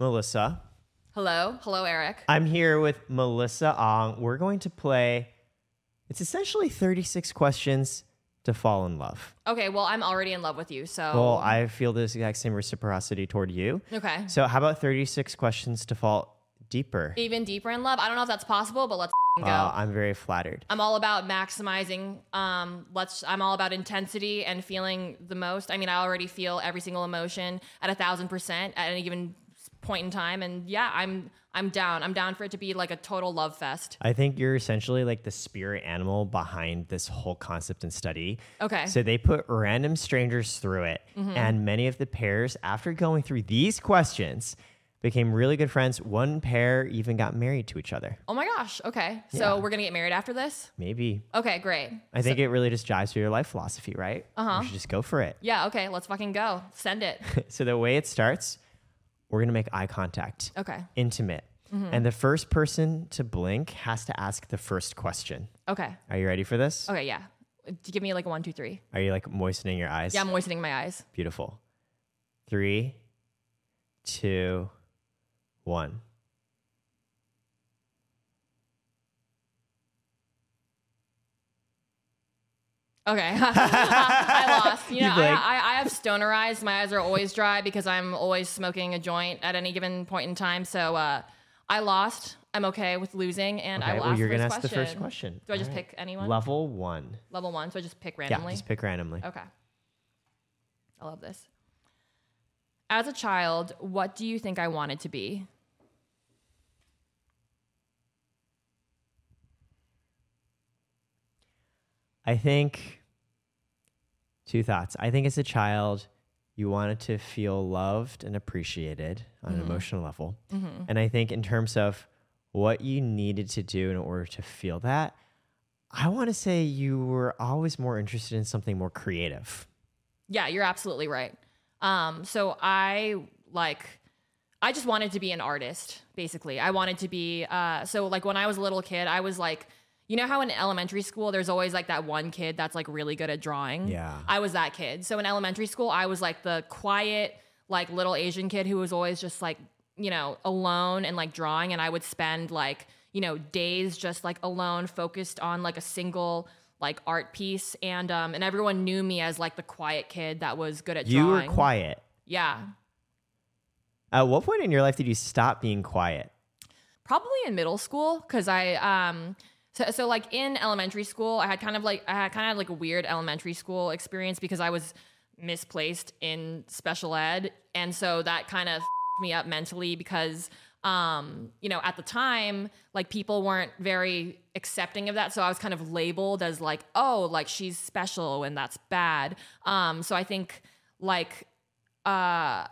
Melissa. Hello. Hello, Eric. I'm here with Melissa Ong. We're going to play, it's essentially 36 questions to fall in love. Okay, well, I'm already in love with you, so. Well, I feel this exact same reciprocity toward you. okay. So, how about 36 questions to fall deeper? Even deeper in love. I don't know if that's possible, but let's go. Uh, I'm very flattered. I'm all about maximizing. Um, let's. I'm all about intensity and feeling the most. I mean, I already feel every single emotion at a thousand percent at any given point in time, and yeah, I'm. I'm down. I'm down for it to be like a total love fest. I think you're essentially like the spirit animal behind this whole concept and study. Okay. So they put random strangers through it, and many of the pairs, after going through these questions, became really good friends. One pair even got married to each other. Oh my gosh. Okay. So Yeah. we're gonna get married after this. Maybe. Okay. Great. I think it really just jives with your life philosophy, right? Uh-huh. You should just go for it. Yeah. Okay. Let's fucking go. Send it. so the way it starts, we're gonna make eye contact. Okay. Intimate. Mm-hmm. And the first person to blink has to ask the first question. Okay. Are you ready for this? Okay. Yeah. Give me like a one, two, three. Are you like moistening your eyes? Yeah. I'm moistening my eyes. Beautiful. Three, two, one. Okay. I lost. You You know, I. I, I have stoner eyes. My eyes are always dry because I'm always smoking a joint at any given point in time. So uh, I lost. I'm okay with losing, and I Okay, will well, ask you're gonna ask the question. first question. Do I just right. pick anyone? Level one. Level one. So I just pick randomly. Yeah, just pick randomly. Okay. I love this. As a child, what do you think I wanted to be? I think two thoughts. I think as a child, you wanted to feel loved and appreciated on Mm-hmm. an emotional level. And I think in terms of what you needed to do in order to feel that, I want to say you were always more interested in something more creative. Yeah, you're absolutely right. Um, so I like, I just wanted to be an artist, basically. I wanted to be, uh, so like when I was a little kid, I was like, you know how in elementary school, there's always like that one kid that's like really good at drawing? Yeah. I was that kid. So in elementary school, I was like the quiet, like little Asian kid who was always just like, you know, alone and like drawing. And I would spend like, you know, days just like alone, focused on like a single like art piece. And um and everyone knew me as like the quiet kid that was good at drawing. You were quiet. Yeah. At what point in your life did you stop being quiet? probably in middle school because I um so, so like in elementary school I had kind of like I had kind of like a weird elementary school experience because I was misplaced in special ed. And so that kind of me up mentally because um you know at the time like people weren't very accepting of that. So I was kind of labeled as like oh like she's special and that's bad. Um so I think like uh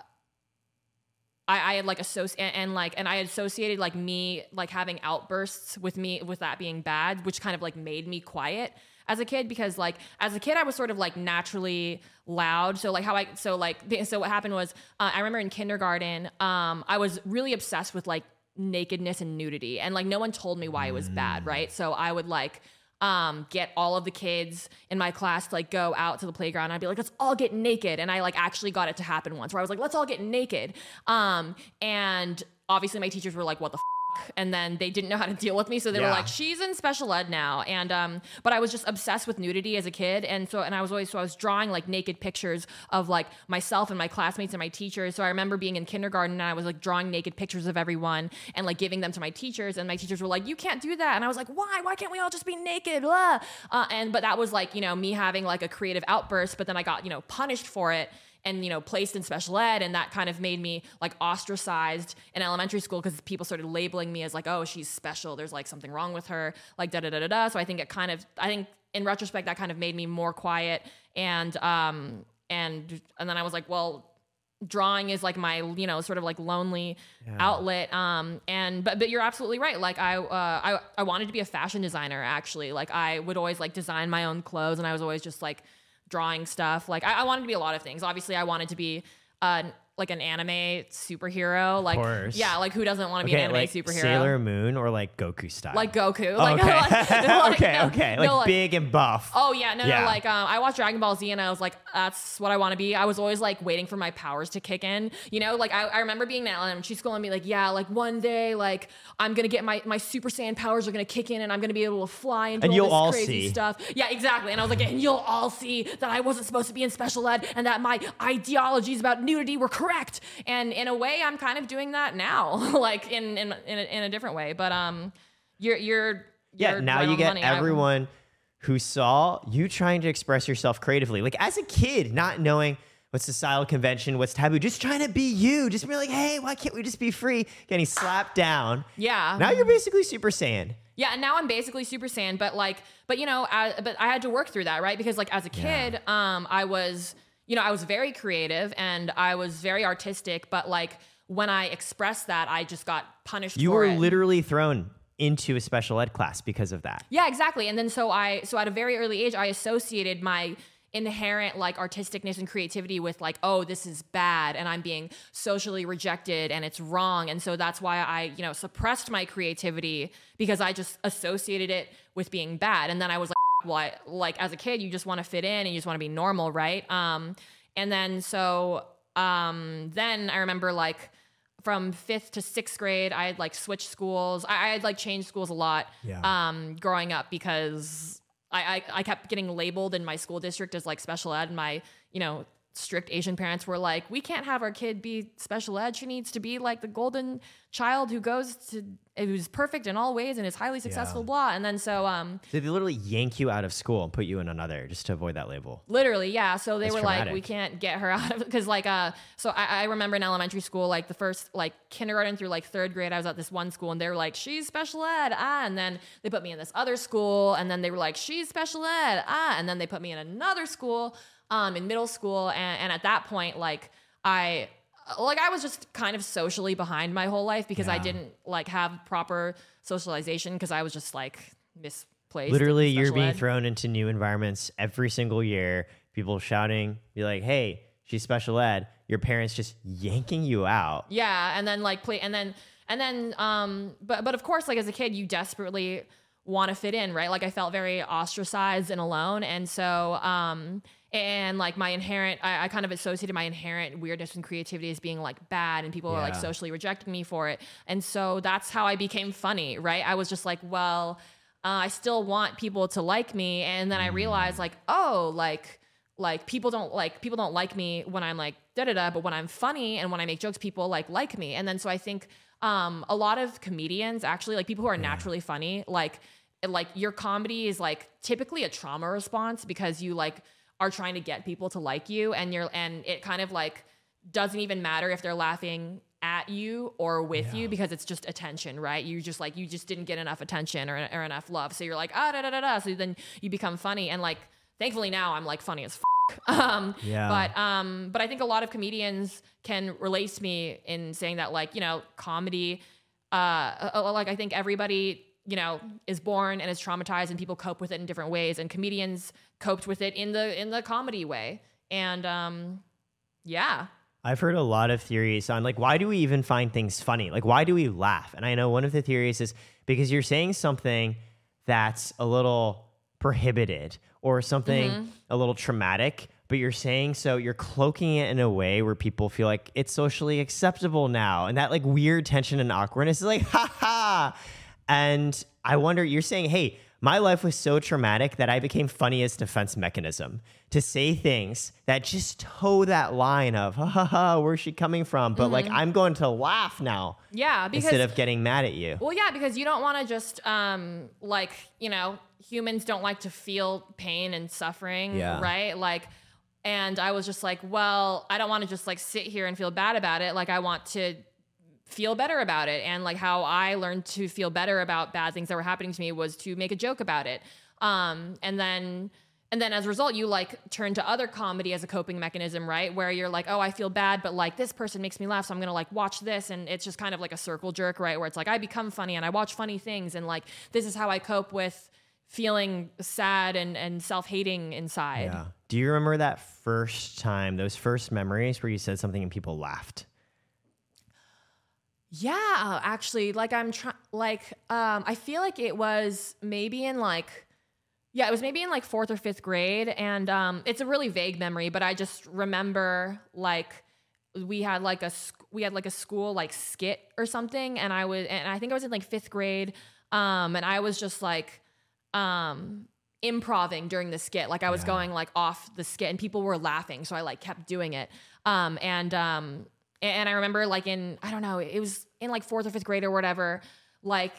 I, I had like associate and, and like and I associated like me like having outbursts with me with that being bad, which kind of like made me quiet as a kid because like as a kid I was sort of like naturally loud. So like how I so like so what happened was uh, I remember in kindergarten um I was really obsessed with like nakedness and nudity and like no one told me why it was bad, right? So I would like um, get all of the kids in my class to like go out to the playground. I'd be like, let's all get naked. And I like actually got it to happen once where I was like, let's all get naked. Um, and obviously my teachers were like, what the f-? And then they didn't know how to deal with me. So they were like, she's in special ed now. And, um, but I was just obsessed with nudity as a kid. And so, and I was always, so I was drawing like naked pictures of like myself and my classmates and my teachers. So I remember being in kindergarten and I was like drawing naked pictures of everyone and like giving them to my teachers. And my teachers were like, you can't do that. And I was like, why? Why can't we all just be naked? Uh, and, but that was like, you know, me having like a creative outburst, but then I got, you know, punished for it and you know placed in special ed and that kind of made me like ostracized in elementary school because people started labeling me as like oh she's special. There's like something wrong with her like da da da da da. So i think it kind of i think in retrospect that kind of made me more quiet and um and and then i was like well drawing is like my you know sort of like lonely outlet um and but but you're absolutely right. Like i uh I, I wanted to be a fashion designer actually. Like i would always like design my own clothes and i was always just like drawing stuff. Like I, I wanted to be a lot of things. Obviously i wanted to be uh like an anime superhero. Like course. yeah, like who doesn't want to be Okay, an anime like superhero? Sailor Moon or like Goku style. like Goku. Oh, Like, okay, like- like, okay, no, okay. no, Like, big and buff. Oh yeah, no, Yeah. no. Like um, I watched Dragon Ball Z and I was like, that's what I want to be. I was always like waiting for my powers to kick in. You know, like I, I remember being in elementary school and be like, yeah, like one day, like I'm gonna get my my Super Saiyan powers are gonna kick in and I'm gonna be able to fly and do And all you'll this all crazy see. stuff. Yeah, exactly. And I was like, and you'll all see that I wasn't supposed to be in special ed and that my ideologies about nudity were correct. And in a way, I'm kind of doing that now, like in in in a, in a different way. But um, you're you're yeah, you're now right you get money. I- everyone who saw you trying to express yourself creatively. Like as a kid, not knowing what's societal convention, what's taboo, just trying to be you. Just be like, hey, why can't we just be free? Getting slapped down. Yeah. Now you're basically Super Saiyan. Yeah, and now I'm basically Super Saiyan, but like, but you know, I, but I had to work through that, right? Because like as a kid, um, I was, you know, I was very creative and I was very artistic, but like when I expressed that, I just got punished. You were it. literally thrown into a special ed class because of that. Yeah, exactly. And then so I so at a very early age I associated my inherent like artisticness and creativity with like oh this is bad and I'm being socially rejected and it's wrong and so that's why I you know suppressed my creativity because I just associated it with being bad and then I was like I, like as a kid you just want to fit in and you just want to be normal right um and then so um then I remember like from fifth to sixth grade, I had like switched schools. I, I had like changed schools a lot Yeah. um, growing up because I, I, I kept getting labeled in my school district as like special ed. And my, you know, strict Asian parents were like, we can't have our kid be special ed. She needs to be like the golden child who goes to, who's perfect in all ways and is highly successful, Yeah. blah. And then so, um, So they literally yank you out of school and put you in another just to avoid that label. Literally, yeah. So they That's were like, we can't get her out of because like uh so I, I remember in elementary school, like the first like kindergarten through like third grade, I was at this one school and they were like, She's special ed, ah, and then they put me in this other school, and then they were like, She's special ed, ah, and then they put me in another school, um, in middle school, and, and at that point, like I like I was just kind of socially behind my whole life because I didn't like have proper socialization because I was just like misplaced. Literally, you're being ed. thrown into new environments every single year. People shouting, be like, hey, she's special ed. Your parents just yanking you out. Yeah, and then like play and then and then um but but of course like as a kid you desperately want to fit in, right? Like I felt very ostracized and alone and so um and like my inherent I, I kind of associated my inherent weirdness and creativity as being like bad and people were like socially rejecting me for it. And so that's how I became funny, right? I was just like, well, uh, I still want people to like me and then I realized like, oh, like like people don't like people don't like me when I'm like da da da, but when I'm funny and when I make jokes, people like like me. And then so I think um, a lot of comedians actually like people who are naturally funny, like like your comedy is like typically a trauma response because you like are trying to get people to like you and you're and it kind of like doesn't even matter if they're laughing at you or with you because it's just attention, right? You just like you just didn't get enough attention or, or enough love. So you're like, ah da da da da. So then you become funny. And like thankfully now I'm like funny as f- um Yeah. but um but I think a lot of comedians can relate to me in saying that like, you know, comedy uh, uh like I think everybody you know is born and is traumatized and people cope with it in different ways and comedians coped with it in the in the comedy way and um yeah I've heard a lot of theories on like why do we even find things funny? Like why do we laugh? And I know one of the theories is because you're saying something that's a little prohibited or something a little traumatic, but you're saying so you're cloaking it in a way where people feel like it's socially acceptable now. And that like weird tension and awkwardness is like ha ha. And I wonder you're saying, "Hey, my life was so traumatic that I became funny as defense mechanism to say things that just toe that line of ha ha ha, where's she coming from? But like I'm going to laugh now yeah because instead of getting mad at you. Well, yeah, because you don't want to just um like, you know, humans don't like to feel pain and suffering, Yeah. right? Like and I was just like, well, I don't want to just like sit here and feel bad about it. Like I want to feel better about it and like how I learned to feel better about bad things that were happening to me was to make a joke about it. Um and then and then as a result you like turn to other comedy as a coping mechanism, right? Where you're like, "Oh, I feel bad, but like this person makes me laugh, so I'm to like watch this." And it's just kind of like a circle jerk, right? Where it's like I become funny and I watch funny things and like this is how I cope with feeling sad and and self-hating inside. Yeah. Do you remember that first time, those first memories where you said something and people laughed? Yeah, actually, like I'm trying, like, um, I feel like it was maybe in like, yeah, it was maybe in like fourth or fifth grade, and um, it's a really vague memory, but I just remember like we had like a we had like a school like skit or something, and I was, and I think I was in like fifth grade, um, and I was just like, um, improving during the skit, like I was Yeah. going like off the skit, and people were laughing, so I like kept doing it, um, and um, and I remember like in I don't know, it was in like fourth or fifth grade or whatever, like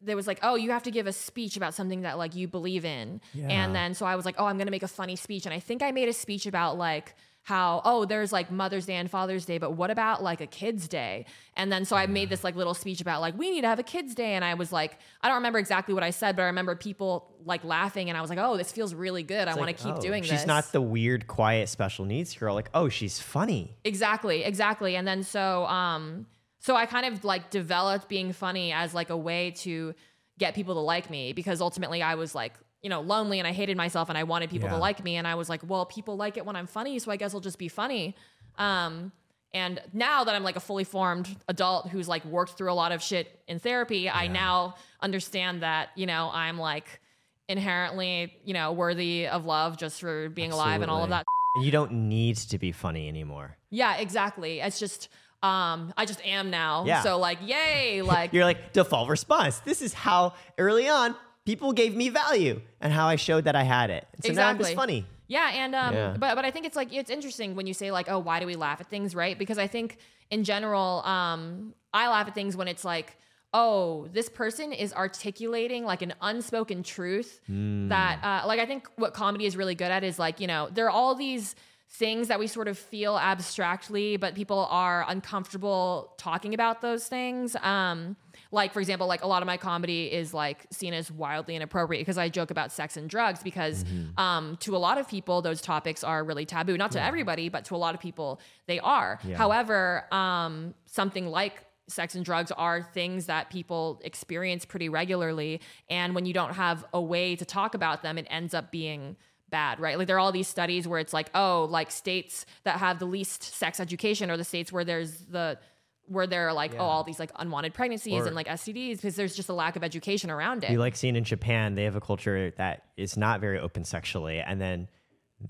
there was like, oh, you have to give a speech about something that like you believe in. Yeah. And then so I was like, oh, I'm gonna make a funny speech. And I think I made a speech about like how, oh, there's like Mother's Day and Father's Day, but what about like a kid's day? And then so I made this like little speech about like we need to have a kids' day. And I was like, I don't remember exactly what I said, but I remember people like laughing and I was like, oh, this feels really good. I It's want to keep oh, doing she's this. She's not the weird, quiet, special needs girl. Like, oh, she's funny. Exactly, exactly. And then so um so I kind of like developed being funny as like a way to get people to like me because ultimately I was like, you know, lonely and I hated myself and I wanted people Yeah. to like me and I was like, well, people like it when I'm funny, so I guess I'll just be funny. Um and now that I'm like a fully formed adult who's like worked through a lot of shit in therapy, I now understand that, you know, I'm like inherently, you know, worthy of love just for being alive and all of that you don't need to be funny anymore. yeah, exactly. It's just um I just am now. Yeah. So like yay, like You're like, default response. This is how early on people gave me value and how I showed that I had it. And so now I'm just funny. Yeah, and um, Yeah. but but I think it's like it's interesting when you say like, oh, why do we laugh at things, right? Because I think in general, um, I laugh at things when it's like, oh, this person is articulating like an unspoken truth that, uh, like, I think what comedy is really good at is like, you know, there are all these things that we sort of feel abstractly, but people are uncomfortable talking about those things. Um, like for example, like a lot of my comedy is like seen as wildly inappropriate because I joke about sex and drugs because um, to a lot of people those topics are really taboo. Not to everybody, but to a lot of people they are. Yeah. However, um, something like sex and drugs are things that people experience pretty regularly, and when you don't have a way to talk about them, it ends up being bad, right? Like there are all these studies where it's like, oh, like states that have the least sex education are the states where there's the where there are like, Yeah. oh, all these like unwanted pregnancies Or- and like STDs because there's just a lack of education around it. You like seeing in Japan, they have a culture that is not very open sexually. And then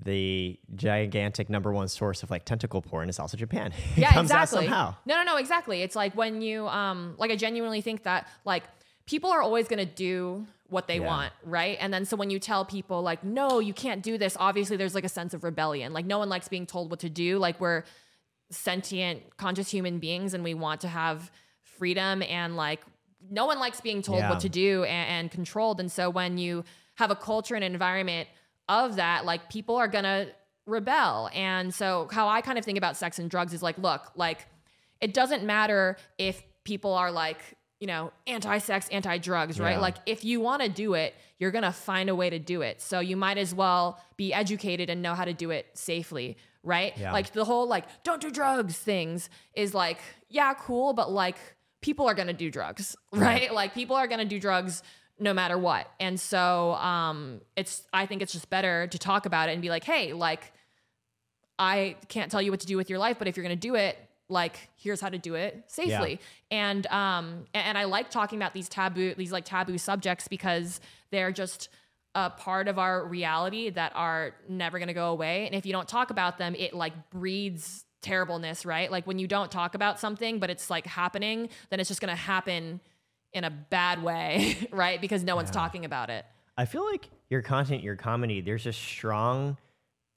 the gigantic number one source of like tentacle porn is also Japan. It yeah, exactly. somehow. No, no, no, exactly. It's like when you um like I genuinely think that like people are always going to do what they Yeah. want, right? And then so when you tell people like no, you can't do this, obviously there's like a sense of rebellion. Like no one likes being told what to do. Like we're sentient conscious human beings and we want to have freedom and like no one likes being told Yeah. what to do and, and controlled. And so when you have a culture and environment of that, like people are gonna rebel. And so how I kind of think about sex and drugs is like, look, like it doesn't matter if people are like, you know, anti-sex, anti-drugs, right? Yeah. Like if you want to do it, you're going to find a way to do it. So you might as well be educated and know how to do it safely, right? Yeah. Like the whole like don't do drugs things is like, yeah, cool, but like people are going to do drugs, right? Like people are going to do drugs no matter what. And so um it's I think it's just better to talk about it and be like, "Hey, like I can't tell you what to do with your life, but if you're going to do it, like here's how to do it safely. And um and I like talking about these taboo these like taboo subjects because they're just a part of our reality that are never going to go away. And if you don't talk about them, it like breeds terribleness, right? Like when you don't talk about something but it's like happening, then it's just going to happen in a bad way, right? Because no one's talking about it. I feel like your content, your comedy, there's a strong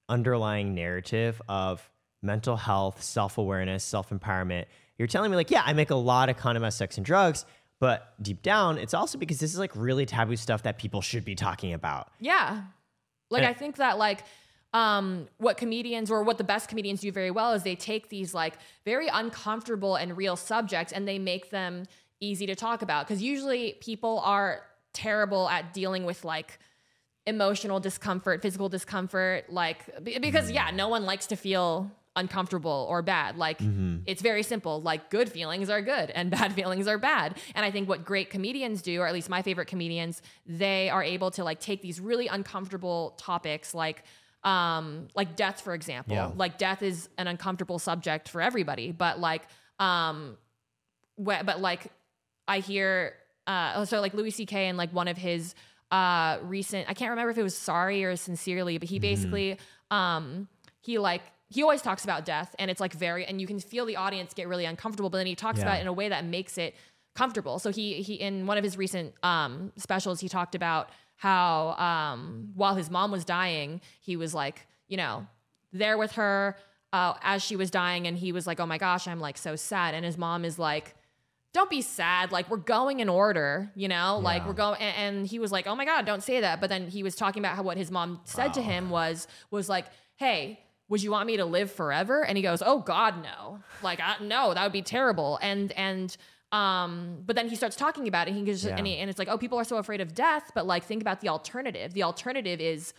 underlying narrative of mental health, self awareness, self empowerment. You're telling me, like, yeah, I make a lot of content about sex and drugs, but deep down, it's also because this is like really taboo stuff that people should be talking about. Yeah. Like And- I think that like um what comedians or what the best comedians do very well is they take these like very uncomfortable and real subjects and they make them easy to talk about cuz usually people are terrible at dealing with like emotional discomfort, physical discomfort like because yeah, no one likes to feel uncomfortable or bad. Like Mm-hmm. it's very simple. Like good feelings are good and bad feelings are bad. And I think what great comedians do, or at least my favorite comedians, they are able to like take these really uncomfortable topics like um like death for example. Yeah. Like death is an uncomfortable subject for everybody, but like um wh- but like I hear uh so like Louis CK and like one of his uh recent I can't remember if it was sorry or sincerely, but he basically um he like he always talks about death and it's like very and you can feel the audience get really uncomfortable, but then he talks Yeah. about it in a way that makes it comfortable. So he he in one of his recent um specials he talked about how um while his mom was dying, he was like, you know, there with her uh, as she was dying and he was like, "Oh my gosh, I'm like so sad." And his mom is like, don't be sad. Like we're going in order, you know. Like we're going, and, and he was like, "Oh my god, don't say that." But then he was talking about how what his mom said to him was was like, "Hey, would you want me to live forever?" And he goes, "Oh God, no. Like I, no, that would be terrible." And and um, but then he starts talking about it. And he goes, Yeah. and, he, and it's like, "Oh, people are so afraid of death, but like think about the alternative. The alternative is."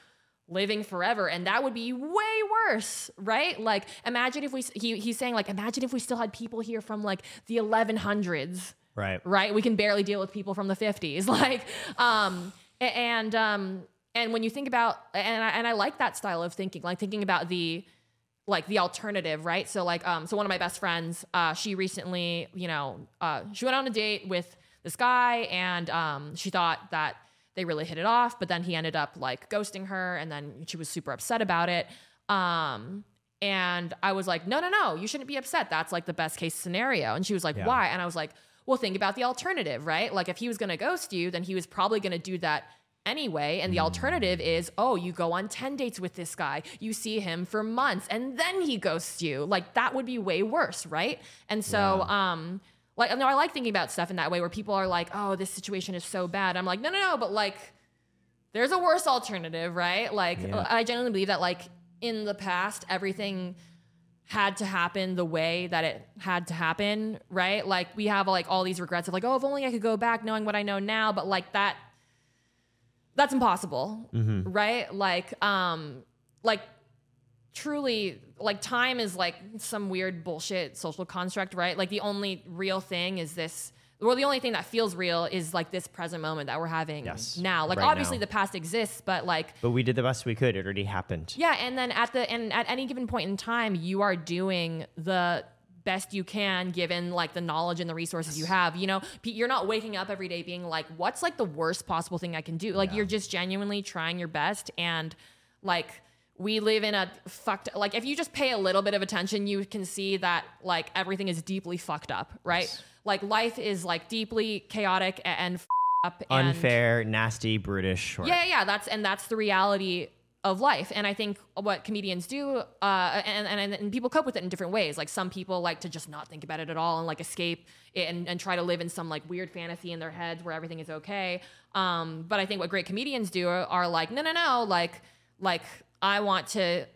living forever and that would be way worse right like imagine if we he, he's saying like imagine if we still had people here from like the 1100s Right. right we can barely deal with people from the 50s like um and um and when you think about and I, and I like that style of thinking like thinking about the like the alternative right so like um so one of my best friends uh she recently you know uh she went on a date with this guy and um she thought that they really hit it off but then he ended up like ghosting her and then she was super upset about it um and I was like, no, no, no, you shouldn't be upset. That's like the best case scenario. And she was like, Yeah. why? And I was like, well, think about the alternative, right? Like if he was going to ghost you, then he was probably going to do that anyway. And the alternative is, oh, you go on 10 dates with this guy, you see him for months, and then he ghosts you. Like that would be way worse, right? And so, um, like, no, I like thinking about stuff in that way where people are like, oh, this situation is so bad. I'm like, no, no, no, but like, there's a worse alternative, right? Like, Yeah. I genuinely believe that, like, in the past, everything had to happen the way that it had to happen, right? Like, we have like all these regrets of like, oh, if only I could go back knowing what I know now, but like that, that's impossible, right? Like, um, like truly like time is like some weird bullshit social construct right like the only real thing is this well the only thing that feels real is like this present moment that we're having Yes, now like right obviously now. the past exists but like But we did the best we could. It already happened. yeah and then at the and at any given point in time you are doing the best you can given like the knowledge and the resources you have you know you're not waking up every day being like what's like the worst possible thing i can do like you're just genuinely trying your best and like we live in a fucked like if you just pay a little bit of attention you can see that like everything is deeply fucked up right like life is like deeply chaotic and f- up and Unfair, nasty, brutish. Yeah, yeah, yeah. That's and that's the reality of life. And I think what comedians do, uh, and, and and people cope with it in different ways. Like some people like to just not think about it at all and like escape it and, and try to live in some like weird fantasy in their heads where everything is okay. Um, but I think what great comedians do are, are like, no, no, no, like like I want to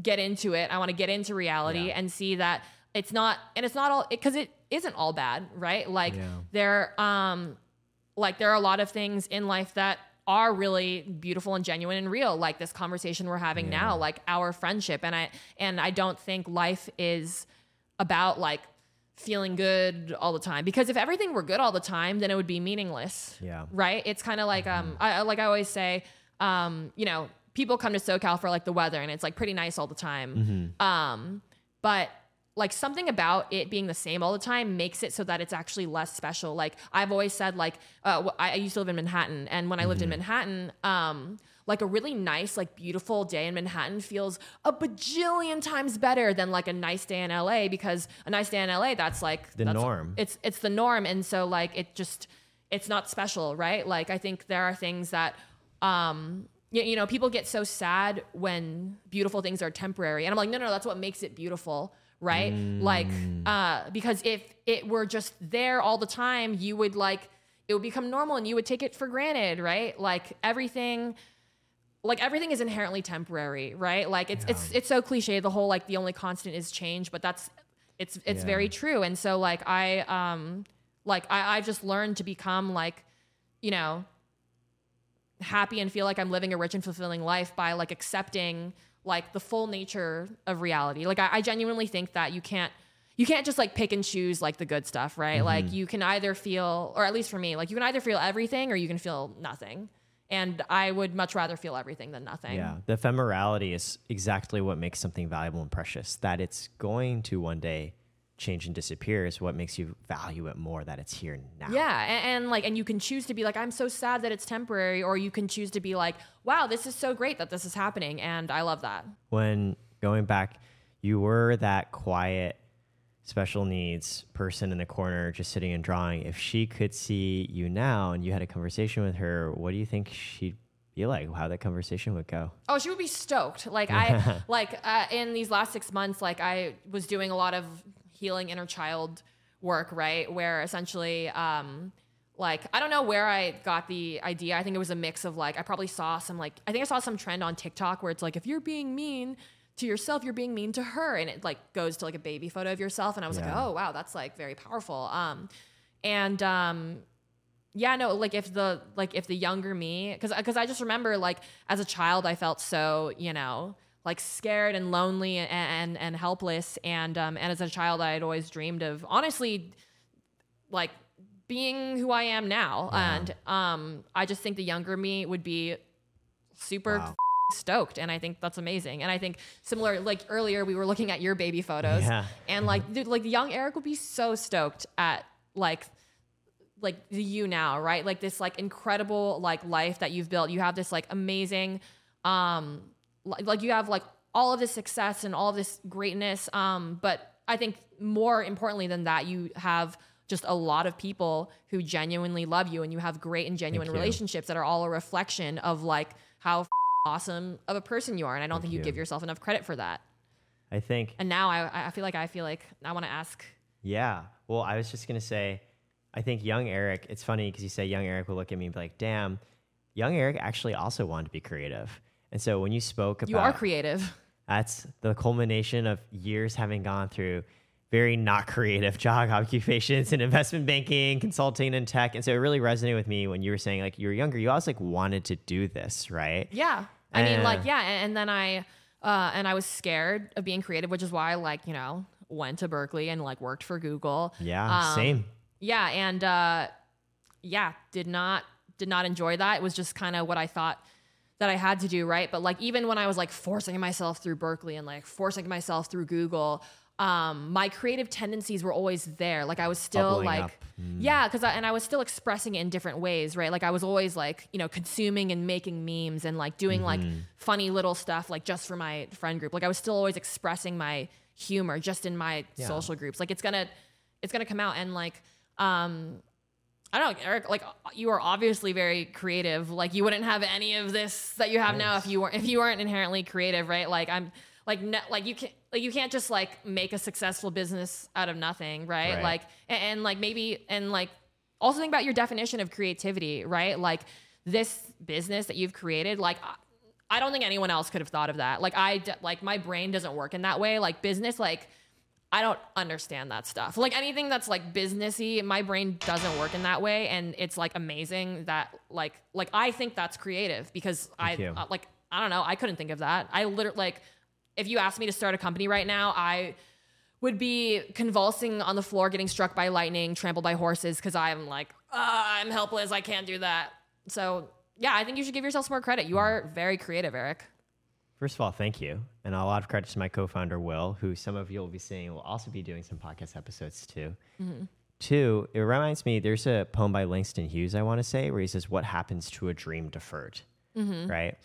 get into it. I want to get into reality Yeah. and see that it's not, and it's not all because it isn't all bad, right? Like Yeah. there, um, like there are a lot of things in life that are really beautiful and genuine and real like this conversation we're having now like our friendship. And i and i don't think life is about like feeling good all the time. Because if everything were good all the time then it would be meaningless. Yeah. right? It's kind of like um I, I- like i always say um you know people come to socal for like the weather and it's like pretty nice all the time. Um but like something about it being the same all the time makes it so that it's actually less special. Like i've always said like uh, I, used to live in manhattan and when i lived in manhattan um like a really nice like beautiful day in manhattan feels a bajillion times better than like a nice day in la because a nice day in la that's like The that's- norm. it's it's the norm and so like it just it's not special right? Like i think there are things that um you, you know people get so sad when beautiful things are temporary and i'm like no, no no that's what makes it beautiful right like uh because if it were just there all the time you would like it would become normal and you would take it for granted right like everything like everything is inherently temporary, right? Like it's it's it's so cliche. The whole like the only constant is change, but that's it's it's Yeah. very true. And so like I um like I I've just learned to become like you know happy and feel like I'm living a rich and fulfilling life by like accepting like the full nature of reality. Like I, I genuinely think that you can't you can't just like pick and choose like the good stuff, right? Mm-hmm. Like you can either feel, or at least for me, like you can either feel everything or you can feel nothing. And I would much rather feel everything than nothing. Yeah, the ephemerality is exactly what makes something valuable and precious. That it's going to one day change and disappear is what makes you value it more. That it's here now. Yeah, and, and, like, and you can choose to be like, I'm so sad that it's temporary, or you can choose to be like, wow, this is so great that this is happening, and I love that. When going back, you were that quiet, special needs person in the corner, just sitting and drawing. If she could see you now and you had a conversation with her, what do you think she'd be like? How that conversation would go? Oh, she would be stoked. Like I, like uh, in these last six months, like I was doing a lot of healing inner child work, right? Where essentially, um, like I don't know where I got the idea. I think it was a mix of like I probably saw some like I think I saw some trend on TikTok where it's like if you're being mean to yourself, you're being mean to her, and it like goes to like a baby photo of yourself, and I was like, oh wow, that's like very powerful. Um, and um, yeah, no, like if the like if the younger me, because because I just remember like as a child I felt so you know like scared and lonely and and, and helpless, and um, and as a child I had always dreamed of honestly like being who I am now, and um, I just think the younger me would be super Wow. stoked. And i think that's amazing. And i think similar like earlier we were looking at your baby photos. Yeah. and like dude, like the young eric would be so stoked at like like the you now right? Like this like incredible like life that you've built. You have this like amazing um like you have like all of this success and all of this greatness um but i think more importantly than that you have just a lot of people who genuinely love you and you have great and genuine you. relationships that are all a reflection of like how awesome of a person you are and i don't think you you. give yourself enough credit for that I think and now i i feel like i feel like i want to ask Yeah. Well, I was just gonna say, I think young Eric. It's funny because you say young Eric will look at me and be like, "Damn, young Eric actually also wanted to be creative." And so when you spoke about you are creative that's the culmination of years having gone through very not creative job occupations in investment banking, consulting, and tech. And so it really resonated with me when you were saying like you were younger, you always like wanted to do this, right? Yeah. I mean, like, yeah. And, and then I, uh, and I was scared of being creative, which is why I like, you know, went to Berkeley and like worked for Google. Yeah, Um, same. Yeah. And, uh, yeah, did not, did not enjoy that. It was just kind of what I thought that I had to do. Right. But like, even when I was like forcing myself through Berkeley and like forcing myself through Google, um, my creative tendencies were always there. Like I was still Bubbling like, up. yeah, because I, and I was still expressing it in different ways, right? Like I was always like, you know, consuming and making memes and like doing like funny little stuff, like just for my friend group. Like I was still always expressing my humor just in my Yeah. social groups. Like it's gonna, it's gonna come out and like, um, I don't know, Eric. Like you are obviously very creative. Like you wouldn't have any of this that you have now if you weren't if you weren't inherently creative, right? Like I'm like ne- like you can't like you can't just like make a successful business out of nothing, right? Right. Like and, and like maybe and like also think about your definition of creativity, right? Like this business that you've created, like. I- don't think anyone else could have thought of that. Like I like my brain doesn't work in that way. Like business, like I don't understand that stuff. Like anything that's like businessy, my brain doesn't work in that way, and it's like amazing that like like I think that's creative because I you. uh, like I don't know I couldn't think of that. I literally like if you asked me to start a company right now, I would be convulsing on the floor, getting struck by lightning, trampled by horses because I'm like "Ah, I'm helpless. I can't do that. So yeah, I think you should give yourself some more credit. You are very creative, Eric. First of all, thank you. And a lot of credit to my co founder, Will, who some of you will be seeing will also be doing some podcast episodes too. Mm-hmm. Two, it reminds me there's a poem by Langston Hughes, I want to say, where he says, What happens to a dream deferred? Mm-hmm. Right?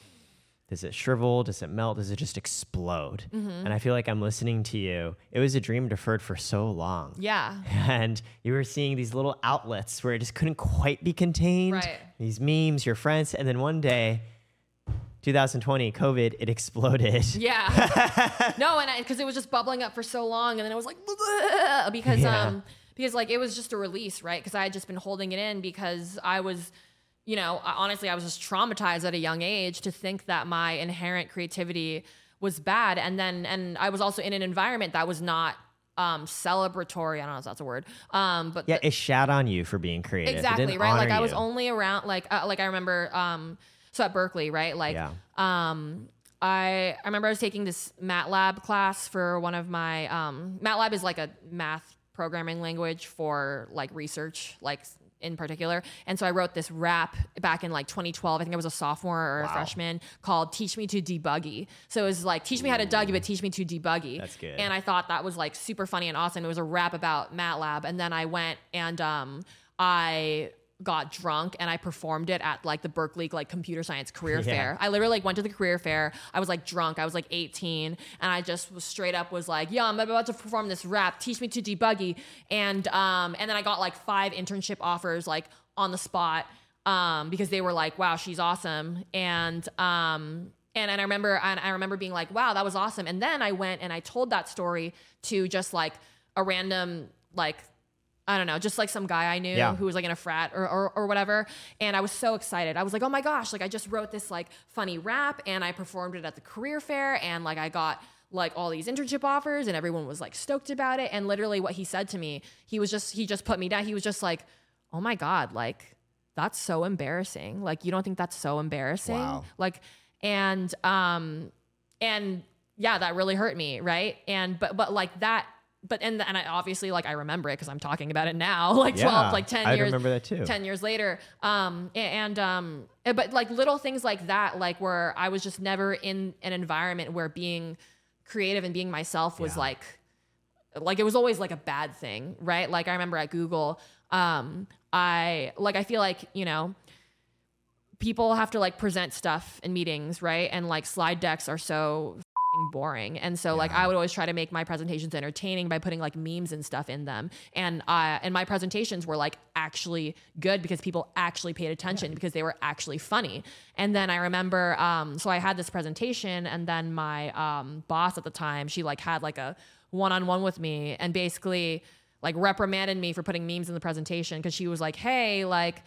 Does it shrivel? Does it melt? Does it just explode? Mm-hmm. And I feel like I'm listening to you. It was a dream deferred for so long. Yeah. And you were seeing these little outlets where it just couldn't quite be contained. Right. These memes, your friends. And then one day, 2020, COVID, it exploded. Yeah. no, and because it was just bubbling up for so long, and then it was like because Yeah. um because like it was just a release, right? Because I had just been holding it in because I was, you know, honestly, I was just traumatized at a young age to think that my inherent creativity was bad, and then and I was also in an environment that was not um celebratory. I don't know if that's a word. Um, but Yeah, it shat on you for being creative. Exactly right like i was you. only around like uh, like i remember um so at berkeley right like Yeah. um I I remember I was taking this MATLAB class for one of my um, MATLAB is like a math programming language for like research, like in particular. And so I wrote this rap back in like 2012. I think I was a sophomore or a freshman called Teach Me to Debuggy. So it was like, teach me how to debuggy, but teach me to debuggy. That's good. And I thought that was like super funny and awesome. It was a rap about MATLAB. And then I went and um, I got drunk and I performed it at like the Berkeley like computer science career Yeah. fair. I literally like went to the career fair. I was like drunk. I was like 18 and I just was straight up was like, "Yeah, I'm about to perform this rap. Teach me to debuggy." And um and then I got like five internship offers like on the spot um because they were like, "Wow, she's awesome." And um and, and I remember and I remember being like, "Wow, that was awesome." And then I went and I told that story to just like a random like I don't know, just like some guy I knew Yeah. who was like in a frat or, or, or whatever. And I was so excited. I was like, oh my gosh, like I just wrote this like funny rap and I performed it at the career fair and like I got like all these internship offers and everyone was like stoked about it. And literally what he said to me, he was just, he just put me down. He was just like, oh my God, like that's so embarrassing. Like you don't think that's so embarrassing? Wow. Like, and, um, and yeah, that really hurt me. Right. And, but, but like that, but and and I obviously like I remember it because I'm talking about it now, like Yeah, twelve, like ten I years. remember that too. Ten years later, um, and um, eh, but like little things like that, like where I was just never in an environment where being creative and being myself was Yeah. like, like it was always like a bad thing, right? Like I remember at Google, um, I like I feel like you know people have to like present stuff in meetings, right? And like slide decks are so boring. And so like I would always try to make my presentations entertaining by putting like memes and stuff in them. And uh and my presentations were like actually good because people actually paid attention because they were actually funny. And then I remember um so I had this presentation and then my um boss at the time, she like had like a one-on-one with me and basically like reprimanded me for putting memes in the presentation because she was like, "Hey, like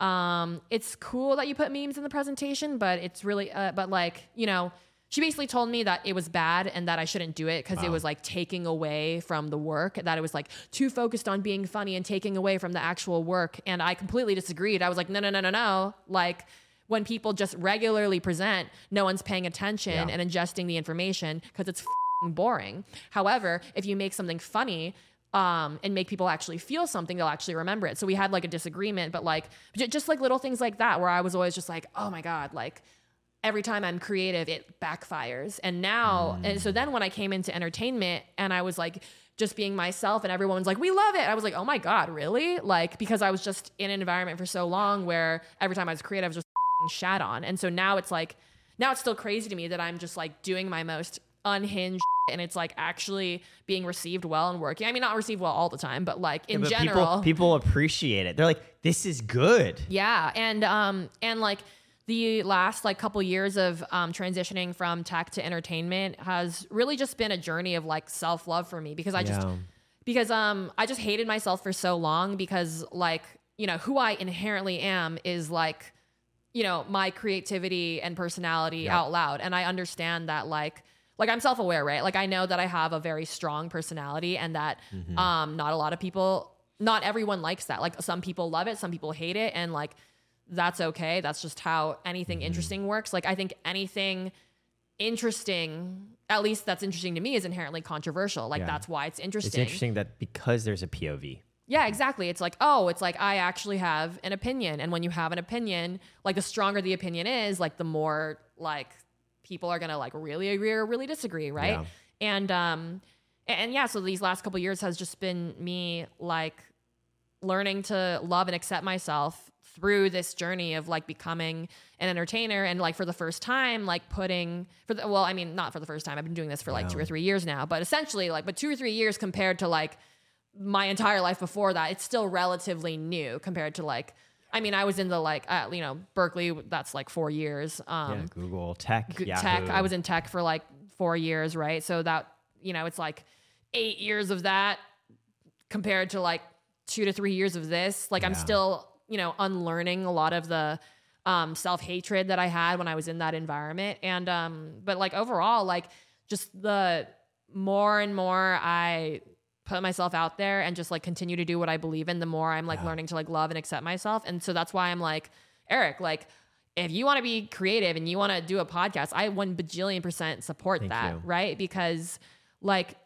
um, it's cool that you put memes in the presentation, but it's really, uh, but like, you know, she basically told me that it was bad and that I shouldn't do it because it was like taking away from the work, that it was like too focused on being funny and taking away from the actual work. And I completely disagreed. I was like, no, no, no, no, no. Like, when people just regularly present, no one's paying attention Yeah. and ingesting the information because it's f***ing boring. However, if you make something funny, um, and make people actually feel something, they'll actually remember it. So we had like a disagreement, but like just like little things like that, where I was always just like, oh my god, like every time I'm creative, it backfires. And now, and so then when I came into entertainment and I was like just being myself, and everyone's like, we love it. I was like, oh my god, really? Like because I was just in an environment for so long where every time I was creative, I was just shat on. And so now it's like, now it's still crazy to me that I'm just like doing my most unhinged and it's like actually being received well and working. I mean, not received well all the time, but like in But general. people, people appreciate it. They're like, this is good. Yeah, and um and like the last like couple years of um, transitioning from tech to entertainment has really just been a journey of like self love for me because I just because um I just hated myself for so long because like you know who I inherently am is like you know my creativity and personality Yeah. out loud. And I understand that like like I'm self-aware right? Like I know that I have a very strong personality and that Mm-hmm. um not a lot of people not everyone likes that. Like some people love it some people hate it. And like that's okay that's just how anything Mm-hmm. interesting works like I think anything interesting at least that's interesting to me is inherently controversial like Yeah. that's why it's interesting It's interesting that because there's a POV. yeah, exactly. It's like, oh, it's like I actually have an opinion. And when you have an opinion, like the stronger the opinion is, like the more like people are gonna like really agree or really disagree, right? Yeah. And um and, and yeah, so these last couple years has just been me like learning to love and accept myself through this journey of like becoming an entertainer and like for the first time like putting for the well i mean not for the first time i've been doing this for like two or three years now but essentially like but two or three years compared to like my entire life before that it's still relatively new compared to like i mean i was in the like uh, you know berkeley that's like four years um yeah, Google Tech, g- tech. I was in tech for like four years, right? So that you know, it's like eight years of that compared to like two to three years of this. Like I'm still, you know, unlearning a lot of the um, self hatred that I had when I was in that environment. And um, but like overall, like just the more and more I put myself out there and just like continue to do what I believe in, the more I'm like Yeah. learning to like love and accept myself. And so that's why I'm like, Eric, like if you want to be creative and you want to do a podcast, I one bajillion percent support Thank that, you. right? Because like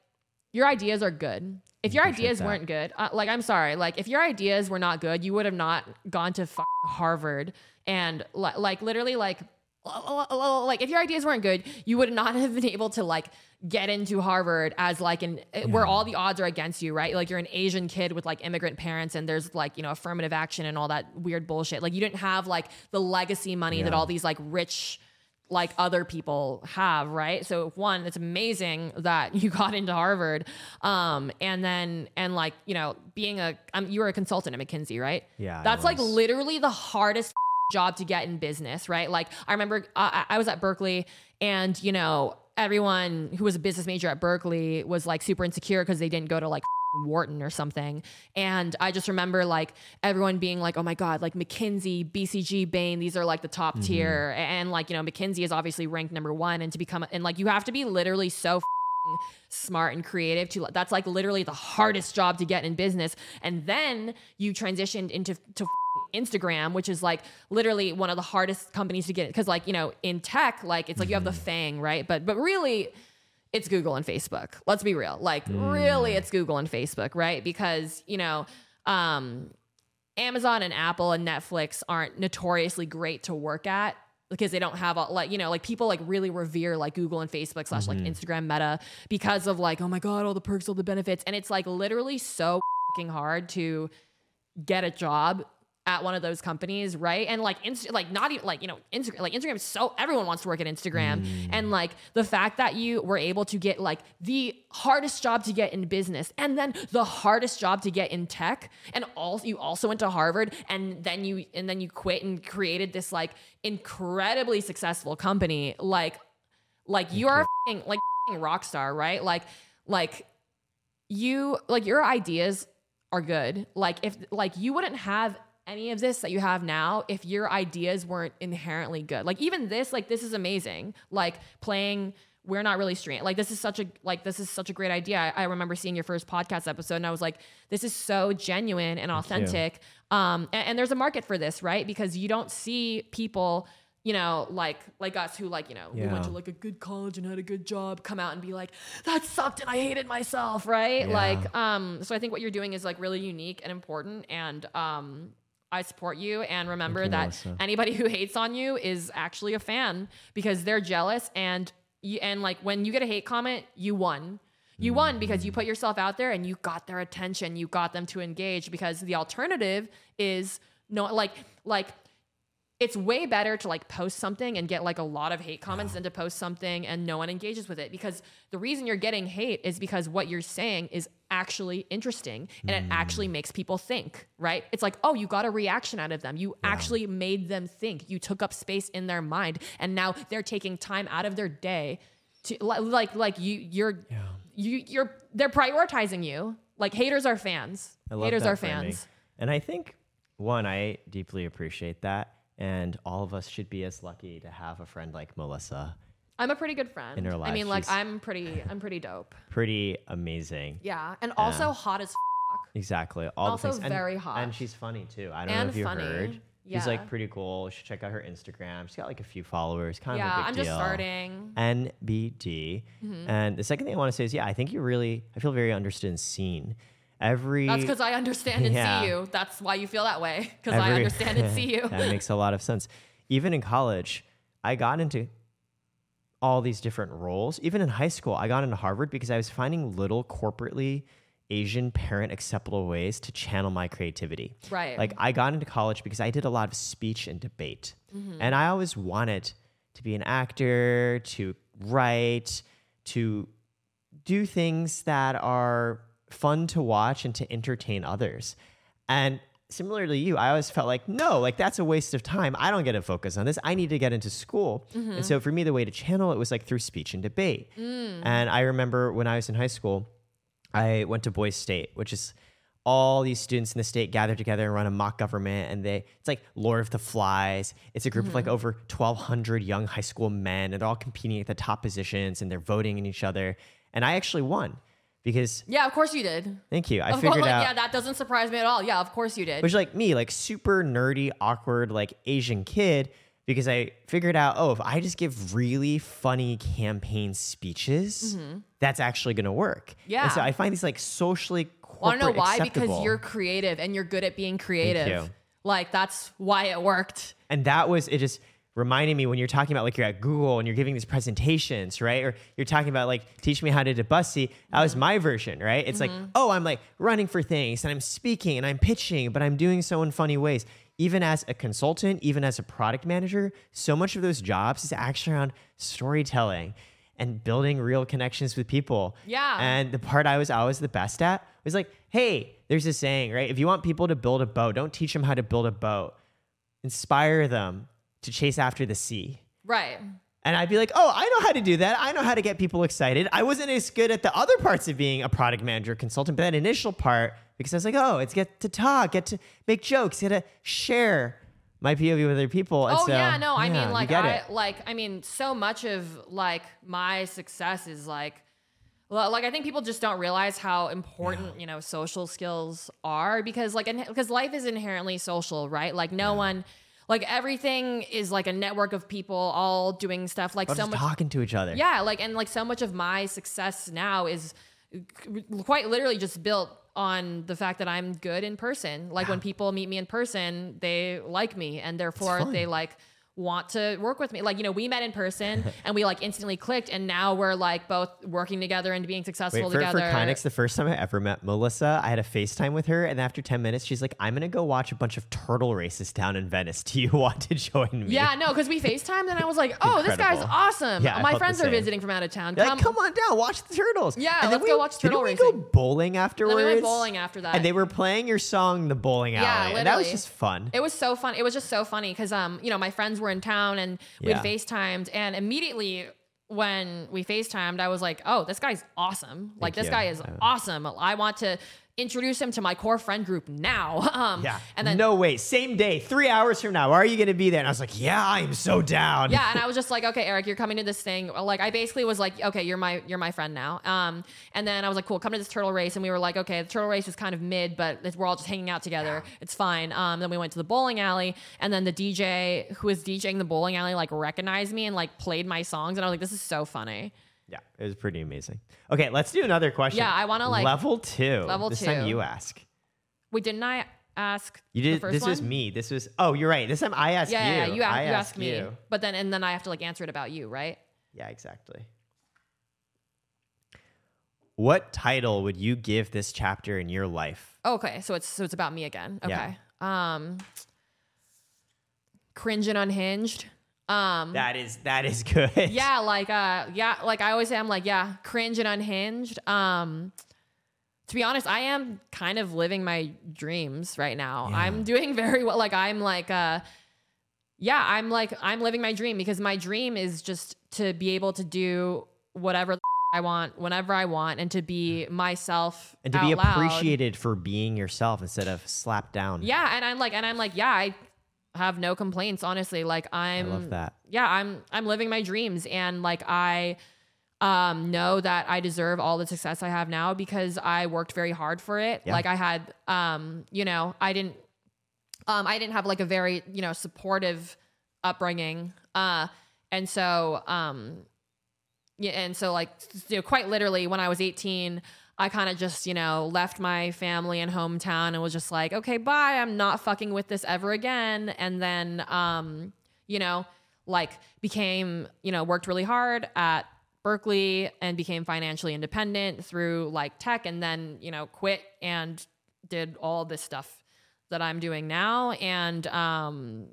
your ideas are good. If your ideas that. weren't good, uh, like I'm sorry, like if your ideas were not good, you would have not gone to f- Harvard and li- like literally like like if your ideas weren't good, you would not have been able to like get into Harvard as like an where all the odds are against you, right? Like you're an Asian kid with like immigrant parents and there's like, you know, affirmative action and all that weird bullshit. Like you didn't have like the legacy money that all these like rich like other people have, right? So one, it's amazing that you got into Harvard. Um, and then and like, you know, being a um, you were a consultant at McKinsey, right? Yeah, That's like literally the hardest job to get in business, right? Like I remember uh, I I was at Berkeley and, you know, everyone who was a business major at Berkeley was like super insecure because they didn't go to like Wharton or something. And I just remember like everyone being like, oh my God, like McKinsey, BCG, Bain, these are like the top mm-hmm. tier. And like, you know, McKinsey is obviously ranked number one. And to become, and like you have to be literally so smart and creative to that's like literally the hardest job to get in business and then you transitioned into to Instagram which is like literally one of the hardest companies to get because like you know in tech like it's like you have the mm-hmm. FAANG right but but really it's Google and Facebook. Let's be real. Like really it's Google and Facebook, right? Because, you know, um Amazon and Apple and Netflix aren't notoriously great to work at because they don't have a like you know like people like really revere like Google and Facebook slash like Instagram Meta because of like oh my god all the perks all the benefits and it's like literally so fucking hard to get a job at one of those companies, right? And like, Inst- like not even like you know, Instagram, like Instagram is so everyone wants to work at Instagram, mm. and like the fact that you were able to get like the hardest job to get in business, and then the hardest job to get in tech, and also you also went to Harvard, and then you and then you quit and created this like incredibly successful company, like like you are a f***ing, like rock star, right? Like like you like your ideas are good. Like if like you wouldn't have any of this that you have now if your ideas weren't inherently good. Like even this, like this is amazing. Like playing we're not really streaming. like this is such a like this is such a great idea. I, I remember seeing your first podcast episode and I was like, this is so genuine and authentic. Um and, and there's a market for this, right? Because you don't see people you know, like like us who like, you know, we went to like a good college and had a good job, come out and be like, that sucked and I hated myself, right? Yeah. Like, um, so I think what you're doing is like really unique and important and um I support you and remember you, that Melissa. anybody who hates on you is actually a fan because they're jealous and you and like when you get a hate comment, you won. You won mm. because you put yourself out there and you got their attention, you got them to engage because the alternative is no like like it's way better to like post something and get like a lot of hate comments than to post something and no one engages with it because the reason you're getting hate is because what you're saying is actually interesting and it actually mm. makes people think, right? It's like, "Oh, you got a reaction out of them. You actually made them think. You took up space in their mind and now they're taking time out of their day to like like you you're you you're they're prioritizing you. Like haters are fans. Haters are framing. fans. And I think one, I deeply appreciate that. And all of us should be as lucky to have a friend like Melissa. I'm a pretty good friend. In her I mean, like she's- I'm pretty, I'm pretty dope. Pretty amazing. Yeah, and also hot as. F- Exactly. All Also the things. Very hot. And she's funny too. I don't know And if you funny. heard. She's Yeah. like pretty cool. You should check out her Instagram. She's got like a few followers. Kind of a yeah, big I'm deal. just starting. NBD. Mm-hmm. And the second thing I want to say is, yeah, I think you really, I feel very understood and seen. Every That's because I understand and Yeah. see you. That's why you feel that way because I Every- understand and see you. that makes a lot of sense. Even in college, I got into all these different roles. Even in high school, I got into Harvard because I was finding little corporately Asian parent acceptable ways to channel my creativity. Right. Like I got into college because I did a lot of speech and debate. Mm-hmm. And I always wanted to be an actor, to write, to do things that are fun to watch and to entertain others. And similarly to you, I always felt like, no, like that's a waste of time. I don't get to focus on this. I need to get into school. And mm-hmm. so for me, the way to channel it was like through speech and debate. Mm. And I remember when I was in high school, I went to Boys State, which is all these students in the state gather together and run a mock government and they it's like Lord of the Flies. It's a group of like mm-hmm. over 1200 young high school men and they're all competing at the top positions and they're voting in each other. And I actually won because yeah, of course you did. thank you. I Of figured course, out yeah, that doesn't surprise me at all. Yeah, of course you did. which like me, like super nerdy, awkward, like Asian kid, because I figured out, oh, if I just give really funny campaign speeches, that's actually going to work. Mm-hmm. Yeah. And so I find these like socially I don't know why acceptable. because you're creative and you're good at being creative. you. Like that's why it worked. And that was it just reminded me when you're talking about like you're at Google and you're giving these presentations, right? Or you're talking about like teach me how to do Bussy. That was my version, right? It's like, mm-hmm. oh, I'm like running for things and I'm speaking and I'm pitching, but I'm doing so in funny ways. Even as a consultant, even as a product manager, so much of those jobs is actually around storytelling and building real connections with people. Yeah. And the part I was always the best at was like, hey, there's a saying, right? If you want people to build a boat, don't teach them how to build a boat inspire them to chase after the sea. Right. And I'd be like, oh, I know how to do that. I know how to get people excited. I wasn't as good at the other parts of being a product manager consultant, but that initial part, because I was like, oh, it's get to talk, get to make jokes, get to share my POV with other people. And oh so, yeah, no, I yeah, mean like I it. like I mean so much of like my success is like like I think people just don't realize how important you know social skills are because like because life is inherently social, right? Like no one like everything is like a network of people all doing stuff like so just much talking to each other. yeah, like and like so much of my success now is uh, quite literally just built on the fact that I'm good in person. Like when people meet me in person, they like me and therefore they like want to work with me. Like, you know, we met in person and we like instantly clicked and now we're like both working together and being successful Wait, for, for together. Kynex, the first time I ever met Melissa, I had a FaceTime with her, and after 10 minutes, she's like, I'm going to go watch a bunch of turtle races down in Venice. Do you want to join me? yeah, no, because we FaceTimed and I was like, oh, this guy's awesome. Yeah, My friends are visiting from out of town. They're like, come on down, watch the turtles. Yeah, and then let's go watch turtle didn't we go bowling afterwards. We went bowling after that. and they were playing your song, "The Bowling Alley," Yeah, and that was just fun. It was so fun. It was just so funny because um, you know, my friends were in town and we had Yeah. FaceTimed and immediately when we FaceTimed, I was like, oh, this guy's awesome. Like this you. guy is awesome. I want to introduce him to my core friend group now. Um yeah, and then no way, same day, three hours from now, are you going to be there? And I was like, yeah, I'm so down. yeah, and I was just like, okay, Eric, you're coming to this thing. Like, I basically was like, okay, you're my you're my friend now. Um, and then I was like, cool, come to this turtle race, and we were like, okay, the turtle race is kind of mid, but we're all just hanging out together. It's fine. Um, then we went to the bowling alley, and then the DJ who was DJing the bowling alley like recognized me and like played my songs, and I was like, this is so funny. Yeah, it was pretty amazing. Okay, let's do another question. Yeah, I wanna, like- level two. Level this time you ask. Wait, didn't I ask? You did. first This was me. This was. Oh, you're right. This time I asked Yeah, you. yeah, yeah, you, asked, I you asked asked me, you. but then and then I have to like answer it about you, right? Yeah, exactly. What title would you give this chapter in your life? Okay, so it's so it's about me again. Yeah. Okay. Um cringe and unhinged. Um That is that is good. yeah, like uh yeah, like I always say I'm like, yeah, cringe and unhinged. Um to be honest, I am kind of living my dreams right now. Yeah. I'm doing very well. Like I'm like uh yeah, I'm like I'm living my dream because my dream is just to be able to do whatever the I want whenever I want and to be myself and to be loud. appreciated for being yourself instead of slapped down. Yeah, and I'm like, and I'm like, yeah, I have no complaints, honestly. Like I I'm, love that. yeah, I'm, I'm living my dreams, and like I, um, know that I deserve all the success I have now because I worked very hard for it. Yeah. Like I had, um, you know, I didn't, um, I didn't have like a very, you know, supportive upbringing, uh, and so, um, yeah, and so like you know, quite literally when I was 18, I kind of just, you know, left my family and hometown and was just like, okay, bye. I'm not fucking with this ever again. And then um, you know, like became, you know, worked really hard at Berkeley and became financially independent through like tech and then, you know, quit and did all this stuff that I'm doing now. And um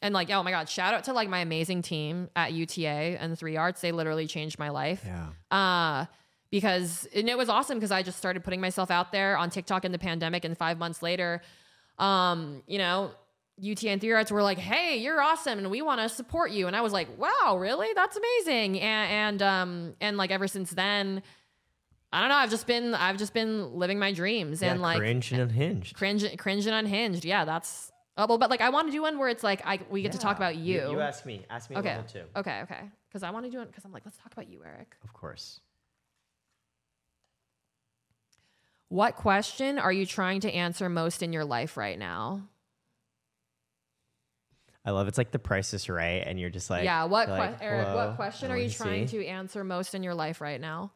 and like, oh my God, shout out to like my amazing team at UTA and the 3 Arts. They literally changed my life. Yeah. Uh, because and it was awesome because I just started putting myself out there on TikTok in the pandemic, and five months later, um, you know, UTA and Arts were like, "Hey, you're awesome, and we want to support you." And I was like, "Wow, really? That's amazing!" And and um and like ever since then, I don't know. I've just been I've just been living my dreams Yeah, and like cringe and unhinged. cringe cringe and unhinged. Yeah, that's. Oh, well, but like I want to do one where it's like I we get to talk about you. You ask me. Ask me okay. Okay. Okay. Because I want to do it because I'm like, let's talk about you, Eric. Of course. What question are you trying to answer most in your life right now? I love it's like the price is right, and you're just like, yeah. What, que- like, Eric? What question are you trying see." to answer most in your life right now?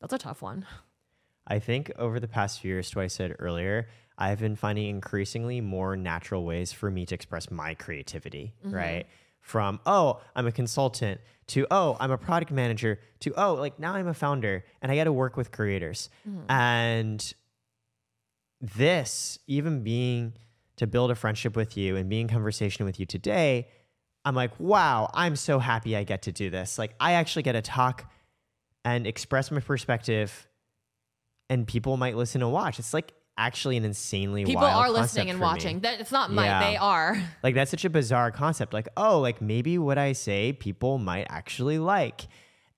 That's a tough one. I think over the past few years, to what I said earlier, I've been finding increasingly more natural ways for me to express my creativity, mm-hmm. right? From, oh, I'm a consultant to, oh, I'm a product manager to, oh, like now I'm a founder and I got to work with creators. Mm-hmm. And this, even being to build a friendship with you and being in conversation with you today, I'm like, wow, I'm so happy I get to do this. Like, I actually get to talk and express my perspective and people might listen and watch. It's like actually an insanely People are listening and me. watching. That it's not. Yeah. They are. Like that's such a bizarre concept. Like, oh, like maybe what I say people might actually like.